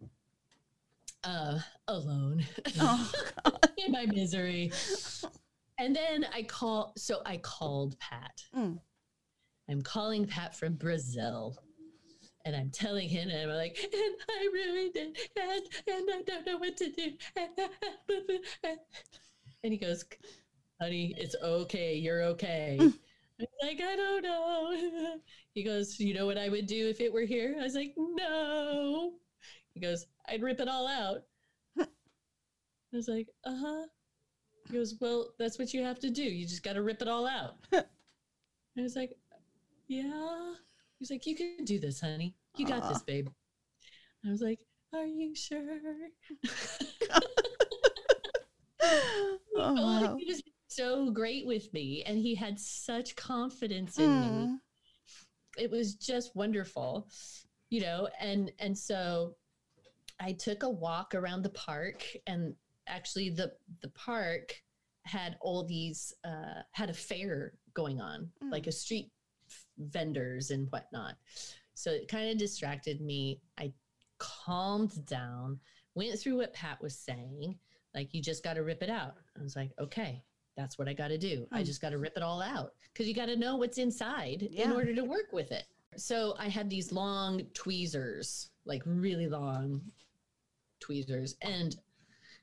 uh alone Oh, in my misery. And then I call so I called Pat. Mm. I'm calling Pat from Brazil. And I'm telling him, and I'm like, and I really did, and, and I don't know what to do. And he goes, honey, it's okay. You're okay. Mm. I'm like, I don't know. He goes, you know what I would do if it were here? I was like, no. He goes, I'd rip it all out. I was like, uh huh. He goes, well, that's what you have to do. You just got to rip it all out. I was like, yeah. He's like, you can do this, honey. You got this, babe. I was like, are you sure? oh, Oh, wow. He was so great with me, and he had such confidence in me. Mm. It was just wonderful, you know. And and so I took a walk around the park, and actually, the the park had all these uh, had a fair going on, Mm. like a street f- vendors and whatnot. So it kind of distracted me. I calmed down, went through what Pat was saying, like you just got to rip it out. I was like, okay, that's what I got to do. I Mm. just got to rip it all out because you got to know what's inside in order to work with it. So I had these long tweezers, like really long tweezers. And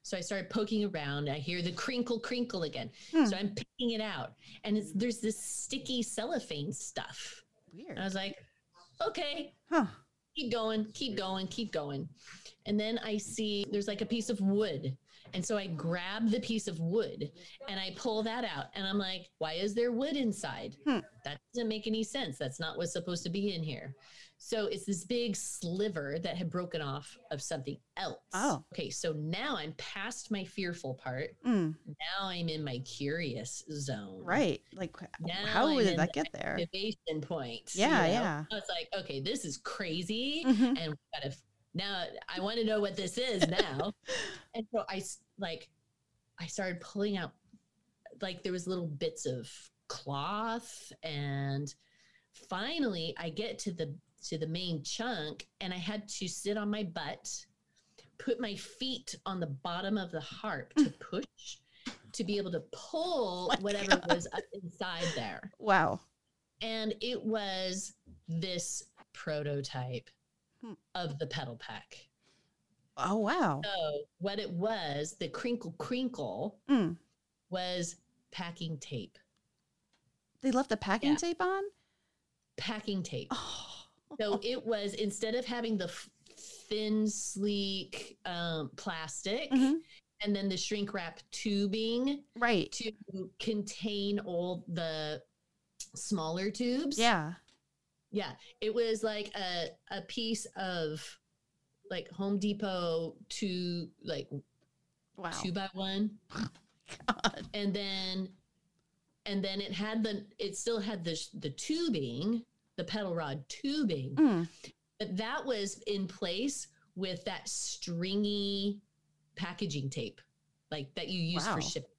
so I started poking around. I hear the crinkle, crinkle again. Hmm. So I'm picking it out. And it's there's this sticky cellophane stuff. Weird. And I was like, okay, Huh. keep going, keep going, keep going. And then I see there's like a piece of wood. And so I grab the piece of wood and I pull that out. And I'm like, why is there wood inside? Hmm. That doesn't make any sense. That's not what's supposed to be in here. So it's this big sliver that had broken off of something else. Oh. Okay. So now I'm past my fearful part. Mm, Now I'm in my curious zone. right. Like, Now how I'm did that get there? Activation point. Yeah, you know? yeah. I was like, okay, this is crazy Mhm. and we gotta now I want to know what this is now. and so I like I started pulling out like there was little bits of cloth and finally I get to the to the main chunk and I had to sit on my butt, put my feet on the bottom of the harp to push to be able to pull oh My whatever God. was up inside there Wow. and it was this prototype Hmm. of the pedal pack. Oh, wow. So what it was, the crinkle crinkle Mm. was packing tape. They left the packing Yeah. tape on? Packing tape. Oh. So it was instead of having the f- thin, sleek um, plastic Mhm. and then the shrink wrap tubing Right. to contain all the smaller tubes. Yeah. Yeah, it was like a a piece of like Home Depot two like Wow. two by one, God. and then and then it had the it still had the the tubing, the pedal rod tubing, Mm. but that was in place with that stringy packaging tape, like that you use Wow. for shipping,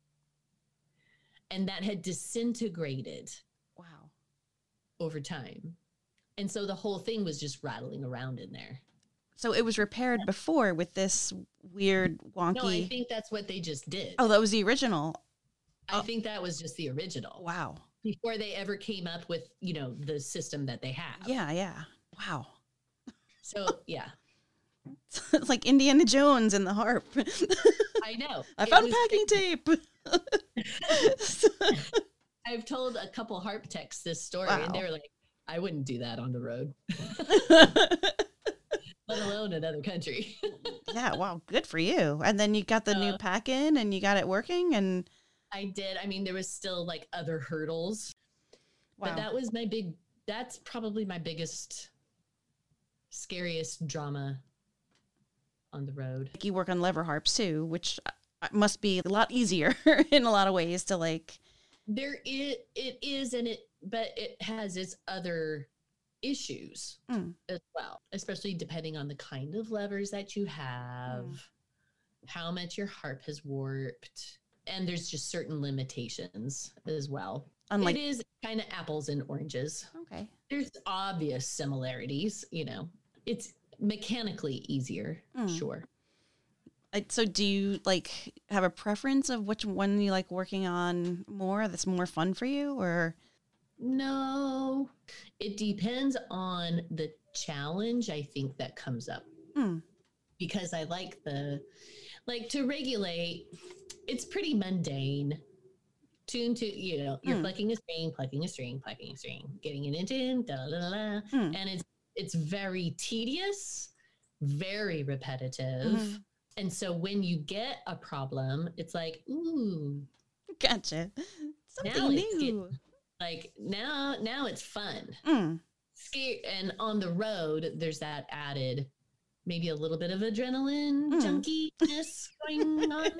and that had disintegrated Wow. over time, and so the whole thing was just rattling around in there. So it was repaired before with this weird wonky. No, I think that's what they just did. oh, that was the original. I oh. think that was just the original Wow. before they ever came up with, you know, the system that they have. Yeah, yeah. Wow. So, yeah, it's like Indiana Jones and the harp. I know. I It found packing tape. I've told a couple harp techs this story, and they were like, I wouldn't do that on the road, let alone another country. yeah, well, good for you. And then you got the new Uh, pack in and you got it working and I did. I mean, there was still like other hurdles, wow. but that was my big, that's probably my biggest, scariest drama on the road. you work on lever harps too, which uh, must be a lot easier in a lot of ways to like there is it is and it but it has its other issues Mm. as well especially depending on the kind of levers that you have Mm. how much your harp has warped and there's just certain limitations as well unlike it is kind of apples and oranges okay. there's obvious similarities you know it's mechanically easier Mm. sure so do you like have a preference of which one you like working on more that's more fun for you or No, it depends on the challenge I think that comes up. Mm. Because I like the like to regulate, it's pretty mundane. Tune to, you know, you're Mm. plucking a string, plucking a string, plucking a string, getting it in da da da da. Mm. And it's it's very tedious, very repetitive. Mhm. And so when you get a problem, it's like, ooh, gotcha something new like now now it's fun. Mm. scare and on the road there's that added maybe a little bit of adrenaline Mm. junkiness going on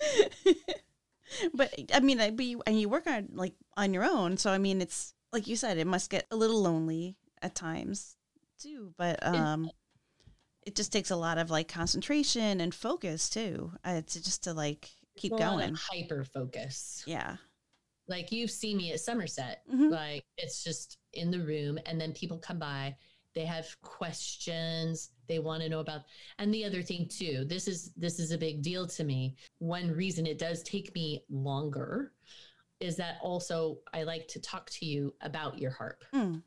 but I mean, I, but you, and you work on like on your own, so I mean, it's like you said, it must get a little lonely at times too. But um, it just takes a lot of like concentration and focus too. Uh, to just to like keep A lot of going. hyper focus. Yeah. Like you've seen me at Somerset. Mhm. Like it's just in the room, and then people come by. They have questions. They want to know about. And the other thing too, this is this is a big deal to me. One reason it does take me longer is that also I like to talk to you about your harp. Mm.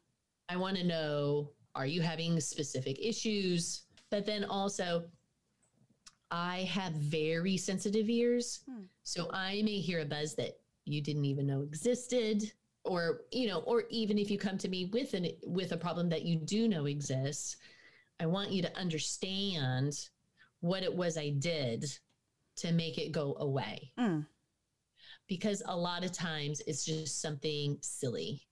I want to know are you having specific issues? But then also, I have very sensitive ears. Hmm. So I may hear a buzz that you didn't even know existed. Or, you know, or even if you come to me with an with a problem that you do know exists, I want you to understand what it was I did to make it go away. Mm. Because a lot of times it's just something silly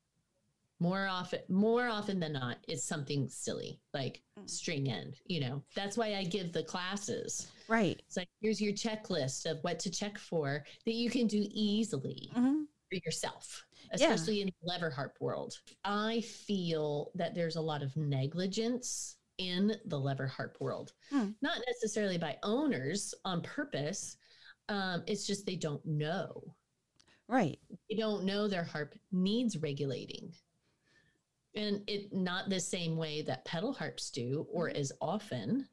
more often more often than not it's something silly like Mm. string end you know that's why i give the classes Right. it's like here's your checklist of what to check for that you can do easily hmm for yourself Yeah. especially in the lever harp world i feel that there's a lot of negligence in the lever harp world Hmm. not necessarily by owners on purpose um, it's just they don't know Right. they don't know their harp needs regulating and it not the same way that pedal harps do or as often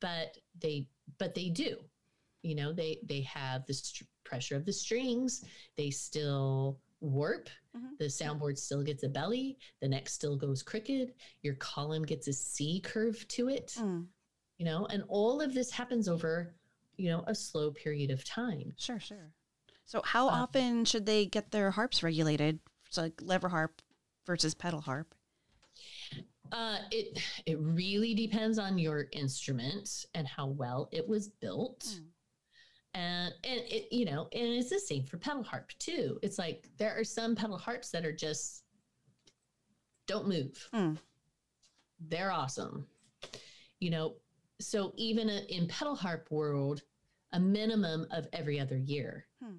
but they but they do you know they they have the str- pressure of the strings they still warp Mhm. the soundboard still gets a belly the neck still goes crooked your column gets a c curve to it Mm. you know and all of this happens over you know a slow period of time Sure. Sure. So, how Um, often should they get their harps regulated? So, like lever harp versus pedal harp. Uh, it it really depends on your instrument and how well it was built, Mm. and and it you know and it's the same for pedal harp too. It's like there are some pedal harps that are just don't move. Mm. They're awesome, you know. So even a- in pedal harp world, a minimum of every other year, Hmm.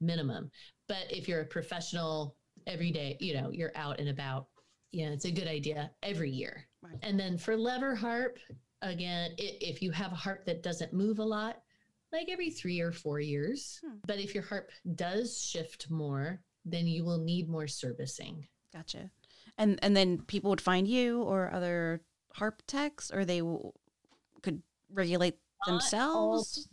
minimum. But if you're a professional, every day, you know, you're out and about. Yeah, it's a good idea every year. Right. And then for lever harp, again, i- if you have a harp that doesn't move a lot, like every three or four years. Hmm. But if your harp does shift more, then you will need more servicing. Gotcha. And and then people would find you or other harp techs, or they w- could regulate Not all- themselves.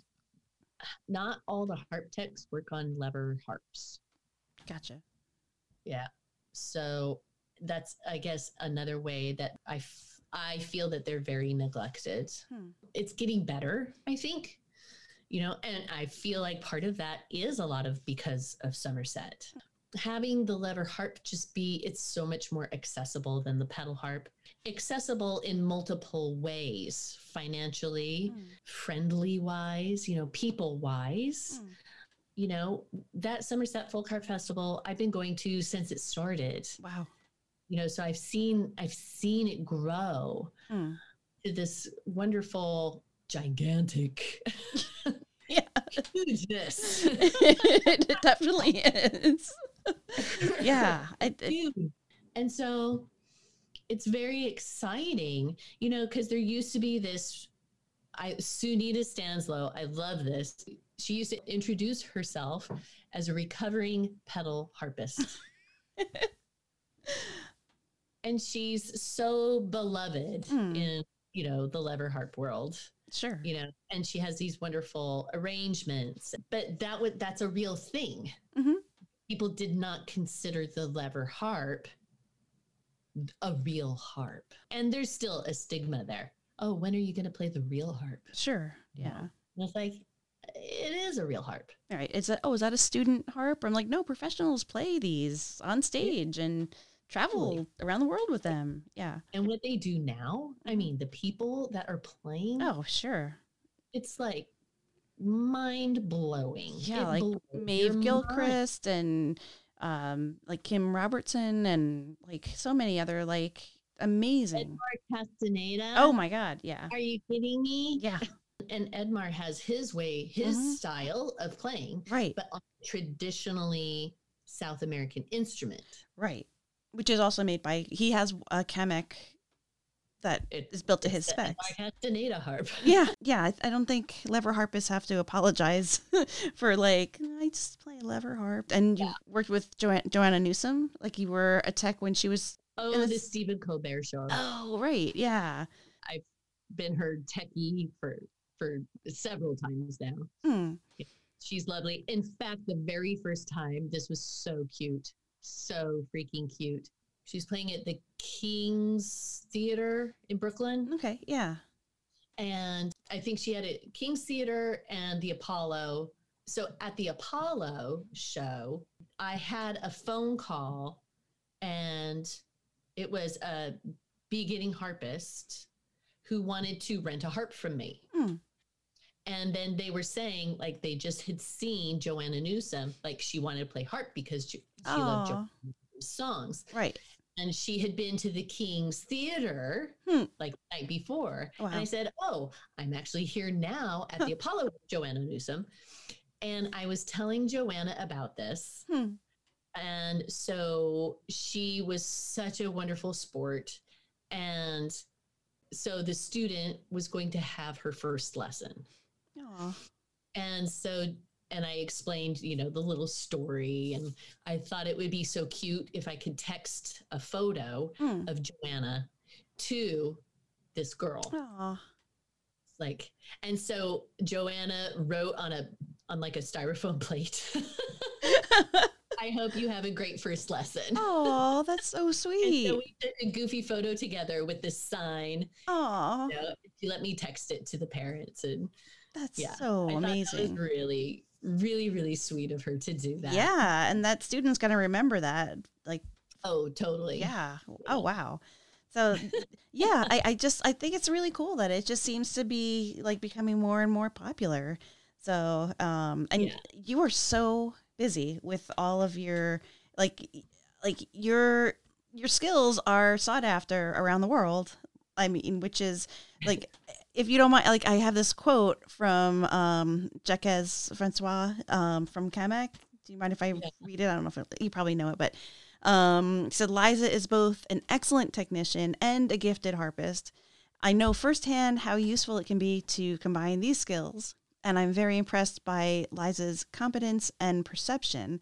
Not all the harp techs work on lever harps. Gotcha. Yeah. So that's, I guess, another way that I, f- I feel that they're very neglected. Hmm. It's getting better, I think. You know, and I feel like part of that is a lot of because of Somerset. Having the lever harp just be, it's so much more accessible than the pedal harp. Accessible in multiple ways, financially, Mm. friendly wise, you know, people wise Mm. You know, that Somerset Folk Harp Festival I've been going to since it started. Wow. You know, so I've seen I've seen it grow Mm. to this wonderful, gigantic Yeah. hugeness. it definitely is. yeah. I, I- Huge. And so it's very exciting, you know, because there used to be this I Sunita Staneslow, I love this. She used to introduce herself as a recovering pedal harpist. and she's so beloved Hmm. in, you know, the lever harp world, sure. you know, and she has these wonderful arrangements. But that would that's a real thing. Mhm. People did not consider the lever harp a real harp. And there's still a stigma there. Oh, when are you going to play the real harp? Sure. Yeah. And it's like, it is a real harp. All right. Is that oh, is that a student harp? I'm like, no, professionals play these on stage and travel Totally. around the world with them. Yeah. And what they do now, I mean, the people that are playing, Oh, sure. it's like mind blowing. Yeah, like Maeve Gilchrist and um like Kim Robertson and like so many other like amazing. Castaneda. Oh my god, yeah. Are you kidding me? Yeah, And Edmar has his way, his Mhm. style of playing, right. but on traditionally South American instrument. Right. Which is also made by he has a Camac that It- is built to his the specs. Edmar Castaneda harp. Yeah, yeah. I, I don't think lever harpists have to apologize for like I just play lever harp. And you worked with jo- Joanna Newsom, like you were a tech when she was. Oh, And the Stephen Colbert show. Oh, right, yeah. I've been her techie for for several times now. Hmm. She's lovely. In fact, the very first time, this was so cute, so freaking cute. She's playing at the King's Theater in Brooklyn, Okay, yeah. and I think she had it King's Theater and the Apollo. So at the Apollo show, I had a phone call, and it was a beginning harpist who wanted to rent a harp from me. Hmm. And then they were saying like they just had seen Joanna Newsom, like she wanted to play harp because she, she loved Joanna Newsom's songs. right. And she had been to the King's Theater Hmm. like the night before. Wow. And I said, Oh, I'm actually here now at the Apollo with Joanna Newsom. And I was telling Joanna about this. Hmm. And so she was such a wonderful sport. And so the student was going to have her first lesson. And so, and I explained, you know, the little story. And I thought it would be so cute if I could text a photo Hmm. of Joanna to this girl. Aw. Like, and so Joanna wrote on a, on like a styrofoam plate. I hope you have a great first lesson. Oh, that's so And sweet. so we took a goofy photo together with this sign. Aw, You know, she let me text it to the parents, and that's yeah, so I thought that was amazing. really, really, really sweet of her to do that. Yeah, and that student's gonna remember that. Like, Oh, totally. yeah. Oh, wow. So, yeah, I, I just I think it's really cool that it just seems to be like becoming more and more popular. So, um, and Yeah. you are so busy with all of your like, like your your skills are sought after around the world. I mean, which is like, if you don't mind, like I have this quote from um, Jakez François um, from Camac. Do you mind if I Yeah. read it? I don't know if it, you probably know it, but um, he said Liza is both an excellent technician and a gifted harpist. I know firsthand how useful it can be to combine these skills, and I'm very impressed by Liza's competence and perception.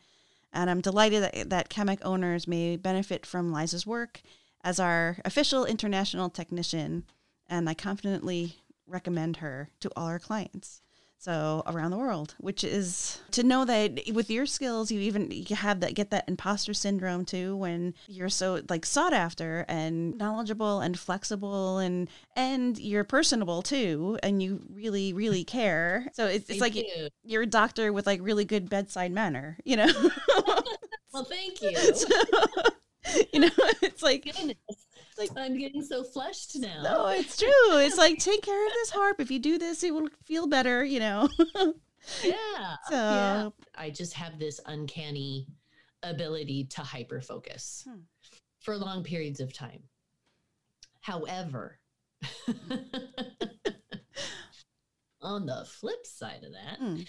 And I'm delighted that, that Camac owners may benefit from Liza's work as our official international technician, and I confidently recommend her to all our clients. So around the world, which is to know that with your skills, you even you have that get that imposter syndrome too when you're so like sought after and knowledgeable and flexible and and you're personable too, and you really really care. So it's, it's like do. you're a doctor with like really good bedside manner, you know. Well, thank you. you know, it's like Goodness. Like- I'm getting so flushed now. no, it's true. It's like take care of this harp. If you do this, it will feel better, you know. Yeah. so Yeah. I just have this uncanny ability to hyper focus Hmm. for long periods of time. However, on the flip side of that, Hmm.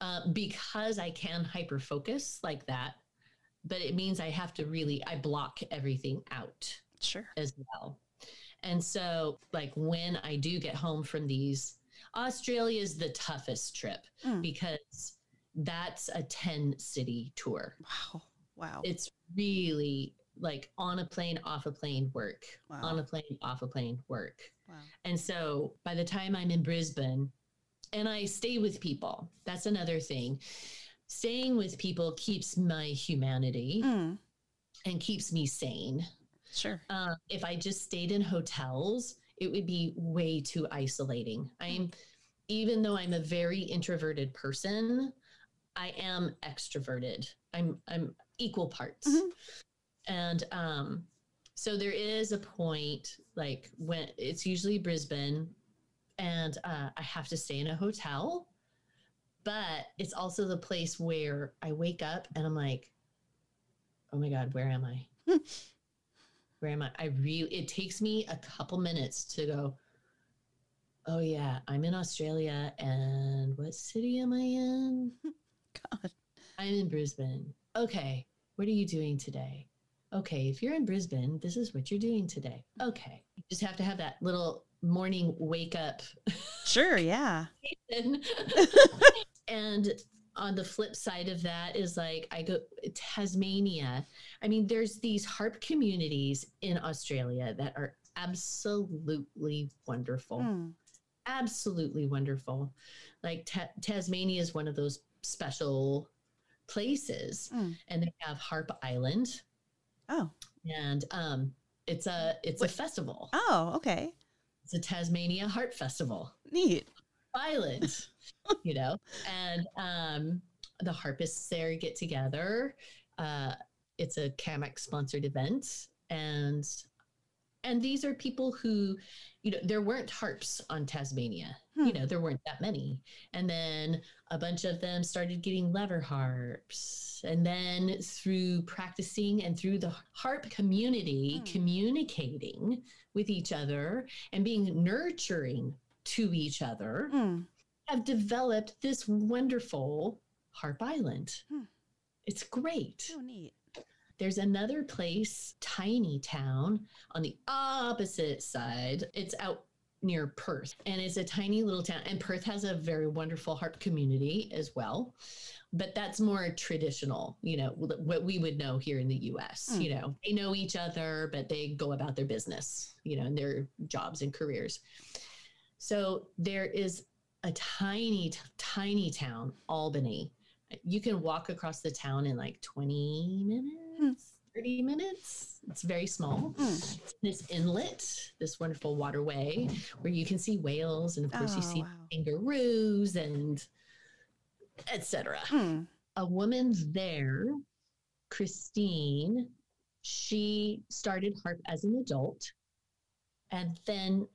uh, because I can hyper focus like that, but it means I have to really I block everything out sure. as well. And so, like when I do get home from these, Australia is the toughest trip Mm. because that's a 10 city tour. Wow. Wow. It's really like on a plane, off a plane work, Wow. on a plane, off a plane work. wow. And so by the time I'm in Brisbane and I stay with people, that's another thing. Staying with people keeps my humanity Mm, and keeps me sane. Sure. Uh, if I just stayed in hotels, it would be way too isolating. I'm, even though I'm a very introverted person, I am extroverted. I'm I'm equal parts, Mhm. and um, so there is a point like when it's usually Brisbane, and uh, I have to stay in a hotel, but it's also the place where I wake up and I'm like, oh my god, where am I? where am I? I really, it takes me a couple minutes to go, oh yeah, I'm in Australia and what city am I in? God. I'm in Brisbane. Okay, what are you doing today? okay, if you're in Brisbane, this is what you're doing today. Okay. You just have to have that little morning wake up. Sure, yeah. and on the flip side of that is like I go Tasmania. I mean, there's these harp communities in Australia that are absolutely wonderful. Mm. Absolutely wonderful. Like Ta- Tasmania is one of those special places, Mm. and they have Harp Island, Oh. and um, it's a it's Wait. a festival. Oh, okay. It's a Tasmania Harp Festival. Neat. Island, you know, and um, the harpists there get together. Uh, it's a CAMAC sponsored event, and and these are people who, you know, there weren't harps on Tasmania. Hmm. You know, there weren't that many, and then a bunch of them started getting lever harps, and then through practicing and through the harp community, Hmm. communicating with each other and being nurturing to each other Mm. have developed this wonderful Harp Island. Hmm. It's great. Oh, neat. There's another place, tiny town, on the opposite side. It's out near Perth, and it's a tiny little town. And Perth has a very wonderful harp community as well. But that's more traditional, you know, what we would know here in the US. Hmm. You know, they know each other, but they go about their business, you know, and their jobs and careers. So there is a tiny, tiny town, Albany. You can walk across the town in like 20 minutes, 30 minutes. It's very small. Mm. It's this inlet, this wonderful waterway where you can see whales and of course you Oh, see wow. kangaroos and etc. Mm. A woman's there, Christine. She started harp as an adult and then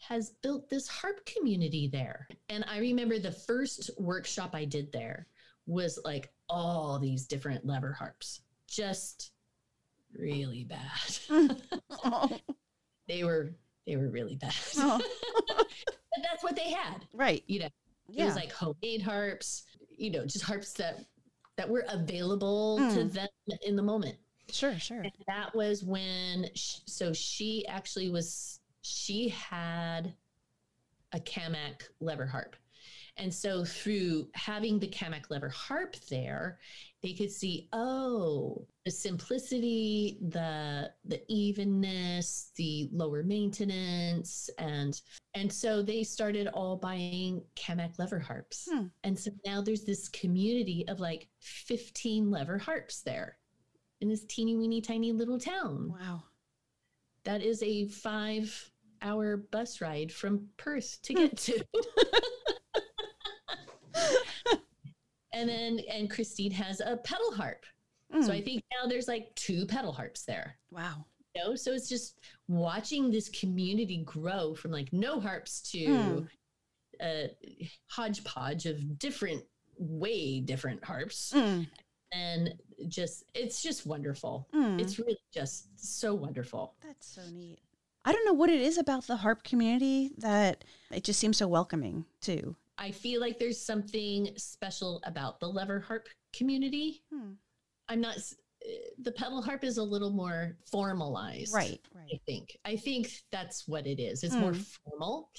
has built this harp community there. And I remember the first workshop I did there was like all these different lever harps, just really bad. Oh. they were they were really bad. Oh. but that's what they had. Right. You know, it Yeah. was like homemade harps, you know, just harps that that were available to Mm. them in the moment. sure, sure. And that was when, sh so she actually was, she had a Camac lever harp. And so through having the Camac lever harp there, they could see, oh, the simplicity, the the evenness, the lower maintenance, and and so they started all buying Camac lever harps. Hmm. And so now there's this community of like 15 lever harps there in this teeny weeny tiny little town. Wow. That is a five hour bus ride from Perth to Hmm. get to. and then, and Christine has a pedal harp. So I Mm. think now there's like two pedal harps there. wow. You know? So it's just watching this community grow from like no harps to Hmm. a hodgepodge of different, way different harps. Mm. And just, it's just wonderful. Mm. It's really just so wonderful. That's so neat. I don't know what it is about the harp community that it just seems so welcoming too. I feel like there's something special about the lever harp community. Hmm. I'm not, uh, the pedal harp is a little more formalized. Right, I think. I think that's what it is. It's more Mm. formal.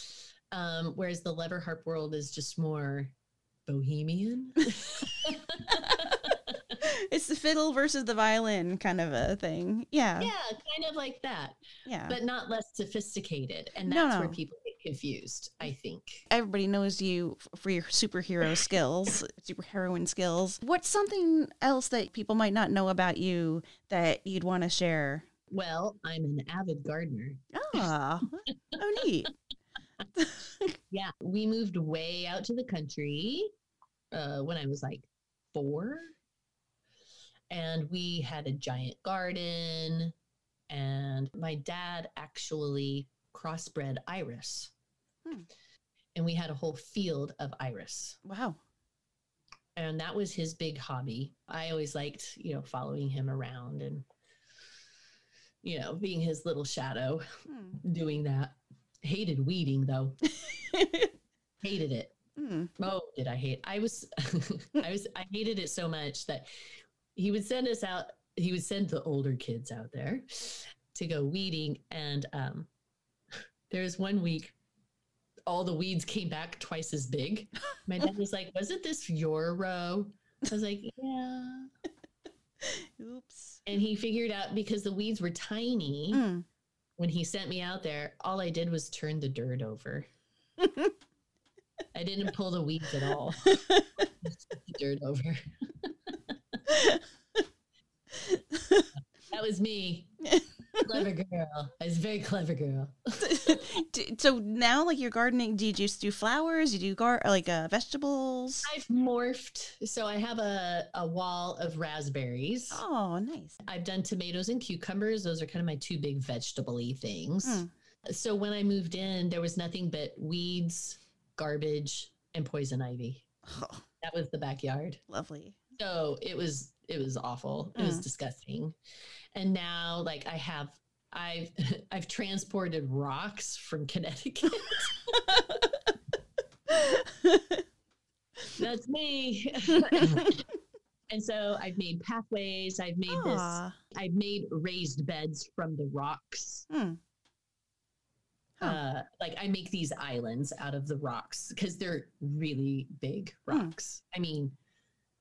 Um, whereas the lever harp world is just more bohemian. it's the fiddle versus the violin kind of a thing. Yeah. yeah, kind of like that, Yeah. but not less sophisticated. And No, that's where people get confused, I think. Everybody knows you for your superhero skills, superheroine skills. What's something else that people might not know about you that you'd want to share? Well, I'm an avid gardener. Ah, oh, neat. Yeah, we moved way out to the country uh, when I was like four. And we had a giant garden. And my dad actually crossbred iris. Hmm. And we had a whole field of iris. Wow. And that was his big hobby. I always liked, you know, following him around and, you know, being his little shadow, Hmm. doing that. Hated weeding though. Hated it. Hmm. Oh, did I hate? I was, I was, I hated it so much that he would send us out. he would send the older kids out there to go weeding. And um, there was one week, all the weeds came back twice as big. My dad was like, Wasn't this your row? I was like, Yeah. Oops. And he figured out because the weeds were tiny Mm. when he sent me out there, all I did was turn the dirt over. I didn't pull the weeds at all. The dirt over. that was me. Clever girl. I was a very clever girl. So now, like you're gardening, do you just do flowers? You do gar- like uh, vegetables? I've morphed. So I have a, a wall of raspberries. Oh, nice. I've done tomatoes and cucumbers. Those are kind of my two big vegetable y things. Mm. So when I moved in, there was nothing but weeds, garbage, and poison ivy. Oh, That was the backyard. lovely. So it was it was awful. It was Mm. disgusting. And now like I have I've I've transported rocks from Connecticut. That's me. and so I've made pathways, I've made this I've made raised beds from the rocks. Hmm. Huh. Uh, like I make these islands out of the rocks because they're really big Hmm. rocks. I mean,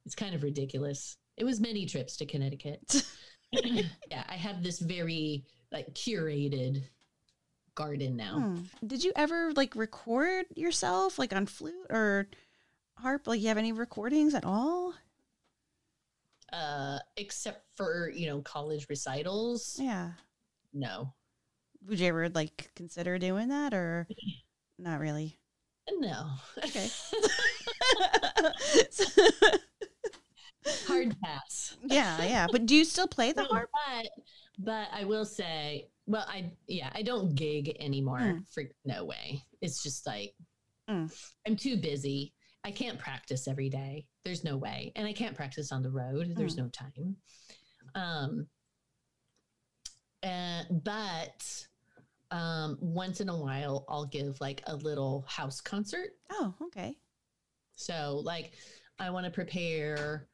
it's kind of ridiculous. It was many trips to Connecticut. yeah, I have this very like curated garden now. Hmm. Did you ever like record yourself like on flute or harp? Like you have any recordings at all? Uh, except for you know college recitals. Yeah. No, Would you ever like consider doing that or not really? No. Okay. Hard pass. yeah, yeah. But do you still play the No, harp? But but I will say, well, I yeah, I don't gig anymore. Mm. For no way. It's just like Mm. I'm too busy. I can't practice every day. There's no way, and I can't practice on the road. There's Mm. no time. Um. And but um, once in a while, I'll give like a little house concert. Oh, okay. So, like, I want to prepare.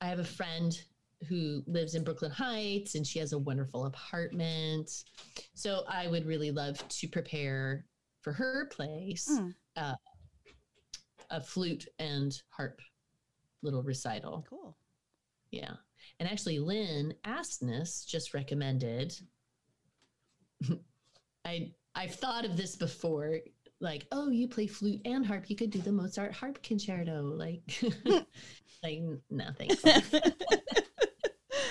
I have a friend who lives in Brooklyn Heights and she has a wonderful apartment. So, I would really love to prepare for her place Mm. uh, a flute and harp little recital. Cool. Yeah. And actually, Lynn Asness just recommended. I I've thought of this before. Like, oh, you play flute and harp. You could do the Mozart harp concerto. Like, like no thanks.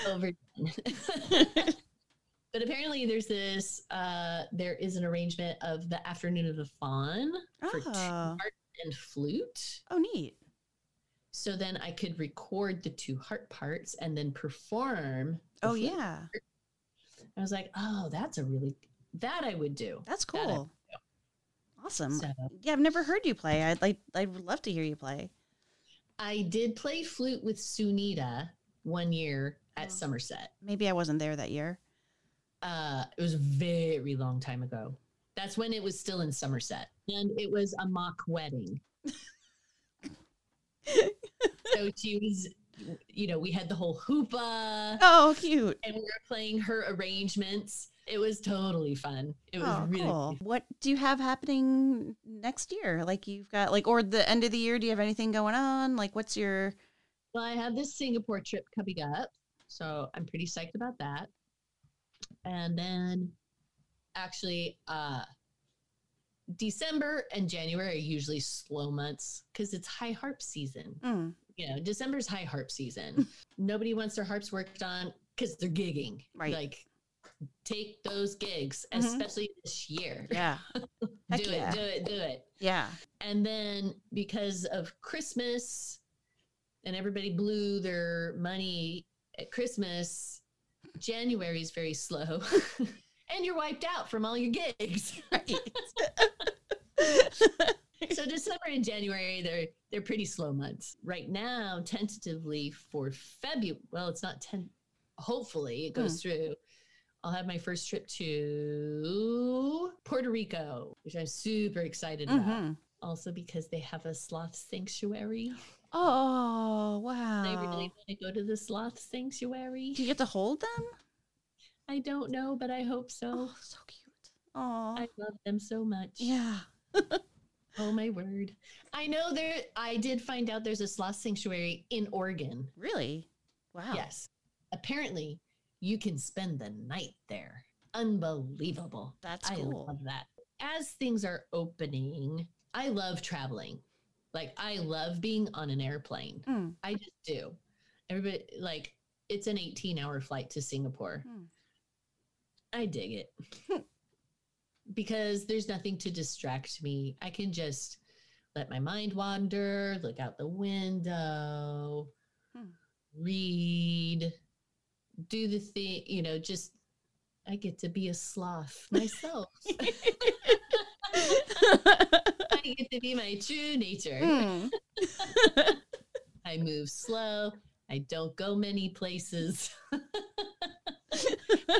Overdone. but apparently, there's this. Uh, there is an arrangement of the Afternoon of the Faun for two Oh. harp and flute. oh, neat. So then I could record the two heart parts and then perform. Oh, yeah. I was like, oh, that's a really that I would do. That's That cool. would Awesome. So Yeah, I've never heard you play. I'd like I would love to hear you play. I did play flute with Sunita one year at Oh. Somerset. Maybe I wasn't there that year. Uh, it was a very long time ago. That's when it was still in Somerset, and it was a mock wedding. so she was, you know, we had the whole hoopah. Oh, cute. and we were playing her arrangements. It was totally fun. It was oh, really cool. What do you have happening next year? Like you've got like or the end of the year, do you have anything going on? Like what's your well. I have this Singapore trip coming up, so I'm pretty psyched about that. And then, actually, uh, December and January are usually slow months because it's high harp season. mm, You know, December's high harp season. Nobody wants their harps worked on because they're gigging. Right. Like, take those gigs, Mhm. especially this year. yeah. Do yeah. it, do it, do it. Yeah. And then because of Christmas and everybody blew their money at Christmas, January is very slow. and you're wiped out from all your gigs. so December and January they're they're pretty slow months. Right now, tentatively for February, well, it's not 10 hopefully it goes through. I'll have my first trip to Puerto Rico, which I'm super excited about Mhm. also because they have a sloth sanctuary. Oh, wow. I really want to go to the sloth sanctuary. Do you get to hold them? I don't know, but I hope so. Oh, so cute. Oh, I love them so much. yeah. Oh my word. I know there I did find out there's a sloth sanctuary in Oregon. Really? Wow. Yes. Apparently, you can spend the night there. Unbelievable. That's I cool. love that. As things are opening, I love traveling. Like I love being on an airplane. Mm. I just do. Everybody like it's an 18-hour flight to Singapore. Hmm. I dig it. because there's nothing to distract me. I can just let my mind wander, look out the window, Hmm. read, do the thing, you know, just I get to be a sloth myself. I get to be my true nature. Mm. I move slow. I don't go many places. but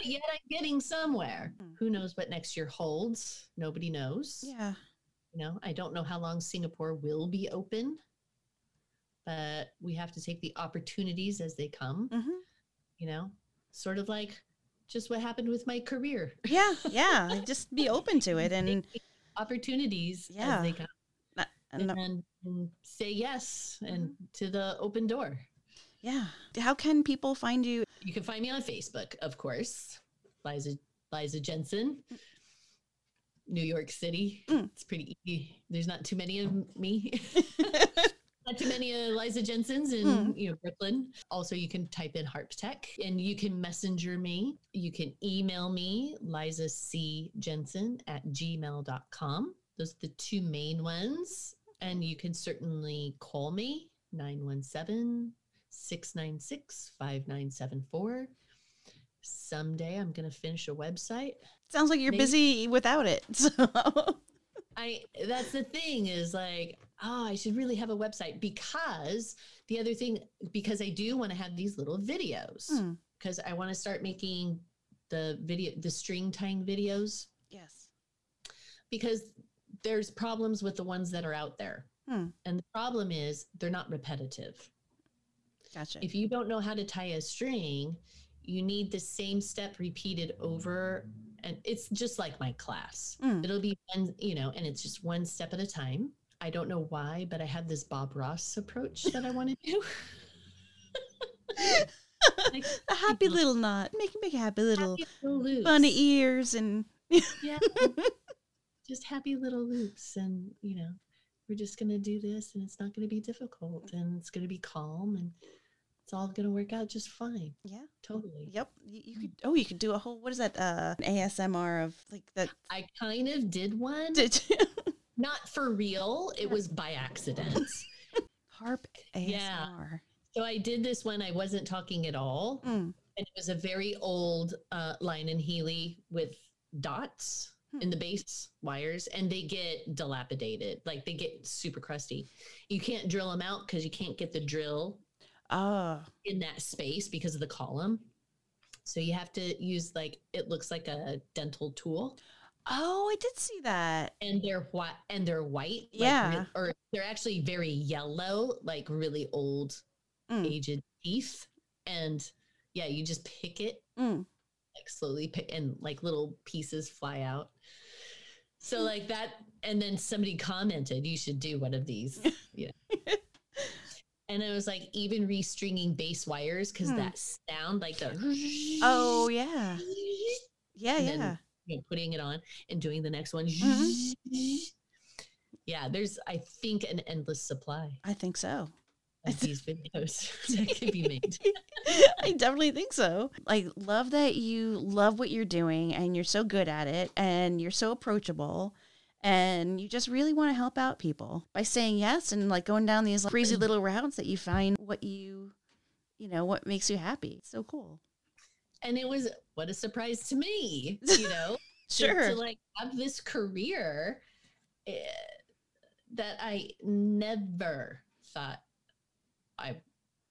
yet I'm getting somewhere. Hmm. Who knows what next year holds? Nobody knows. Yeah. You know, I don't know how long Singapore will be open, but we have to take the opportunities as they come, hmm you know, sort of like just what happened with my career. Yeah. Yeah. Just be open to it and, opportunities Yeah. as they come and and, and say yes and Mm-hmm. to the open door. yeah. How can people find you? You can find me on Facebook, of course. Liza Liza Jensen, New York City. Mm. It's pretty easy. There's not too many of me. not too many uh, Liza Jensens in Mm. you know Brooklyn. Also, you can type in Harp Tech and you can messenger me. You can email me, Liza C. Jensen at gmail.com. Those are the two main ones. And you can certainly call me 917 696 5974. Someday I'm going to finish a website. Sounds like you're Maybe- busy without it. So. I that's the thing is like, oh, I should really have a website because the other thing, because I do want to have these little videos Hmm. because I want to start making the video, the string tying videos Yes. because there's problems with the ones that are out there. Hmm. And the problem is they're not repetitive. Gotcha. If you don't know how to tie a string, you need the same step repeated over. And it's just like my class. Mm. It'll be one, you know, and it's just one step at a time. I don't know why, but I have this Bob Ross approach that I want to do. Like, a happy little knot. Make make a happy little happy little loops. bunny ears and Yeah. just happy little loops. And, you know, we're just going to do this and it's not going to be difficult and it's going to be calm and it's all going to work out just fine. yeah. Totally. Yep. You, you could. Oh, you could do a whole. What is that? Uh, ASMR of like that. I kind of did one, Did not for real. It was by accident. harp ASMR. Yeah. So I did this when I wasn't talking at all. Mm. And it was a very old uh, Lyon and Healy with dots Hmm. in the base wires, and they get dilapidated. Like they get super crusty. You can't drill them out because you can't get the drill Oh. in that space because of the column. So you have to use like it looks like a dental tool, Oh, I did see that. and they're white and they're white. like, Yeah. or they're actually very yellow, like really old, Mm. aged teeth. And yeah, you just pick it Mm. like slowly pick and like little pieces fly out. So like that, and then somebody commented, you should do one of these. yeah. And it was like even restringing bass wires because Hmm. that sound like the Oh yeah. Yeah And yeah. Then- you know, putting it on and doing the next one. Mhm. Yeah, there's I think an endless supply I think so. of these videos that can be made. I definitely think so. I love that you love what you're doing and you're so good at it and you're so approachable and you just really want to help out people by saying yes and like going down these crazy little routes that you find what you you know what makes you happy. It's so cool. And it was what a surprise to me, you know. Sure. to, like have this career eh, that I never thought I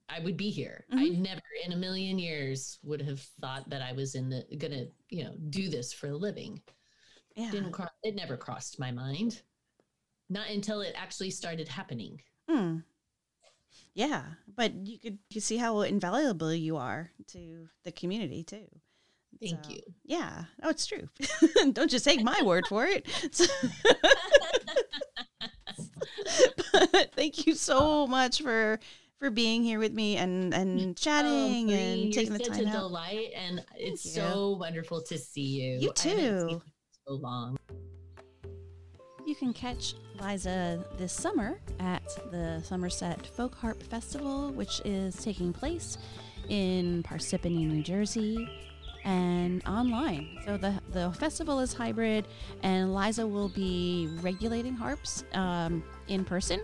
I would be here. I Mhm. never in a million years would have thought that I was in the gonna you know do this for a living. yeah. Didn't cross. It never crossed my mind. Not until it actually started happening. Hmm. Yeah, but you could you see how invaluable you are to the community too. Thank So, you. Yeah. Oh, it's true. Don't just take my word for it. But thank you so much for for being here with me and and oh, chatting Oh, and you're taking the such time a out. delight, and it's you. so wonderful to see you. You I haven't seen too. so long. You can catch Liza this summer at the Somerset Folk Harp Festival, which is taking place in Parsippany, New Jersey, and online. So the the festival is hybrid, and Liza will be regulating harps um, in person,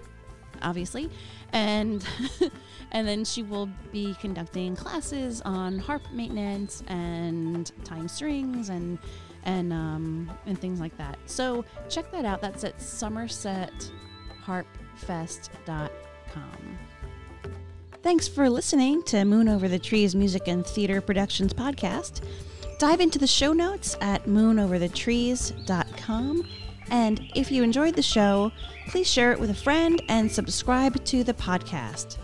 obviously, and and then she will be conducting classes on harp maintenance and tying strings and and um, and things like that. So check that out. That's at SomersetHarpFest.com. Thanks for listening to Moon Over the Trees Music and Theater Productions podcast. Dive into the show notes at moonoverthetrees.com. And if you enjoyed the show, please share it with a friend and subscribe to the podcast.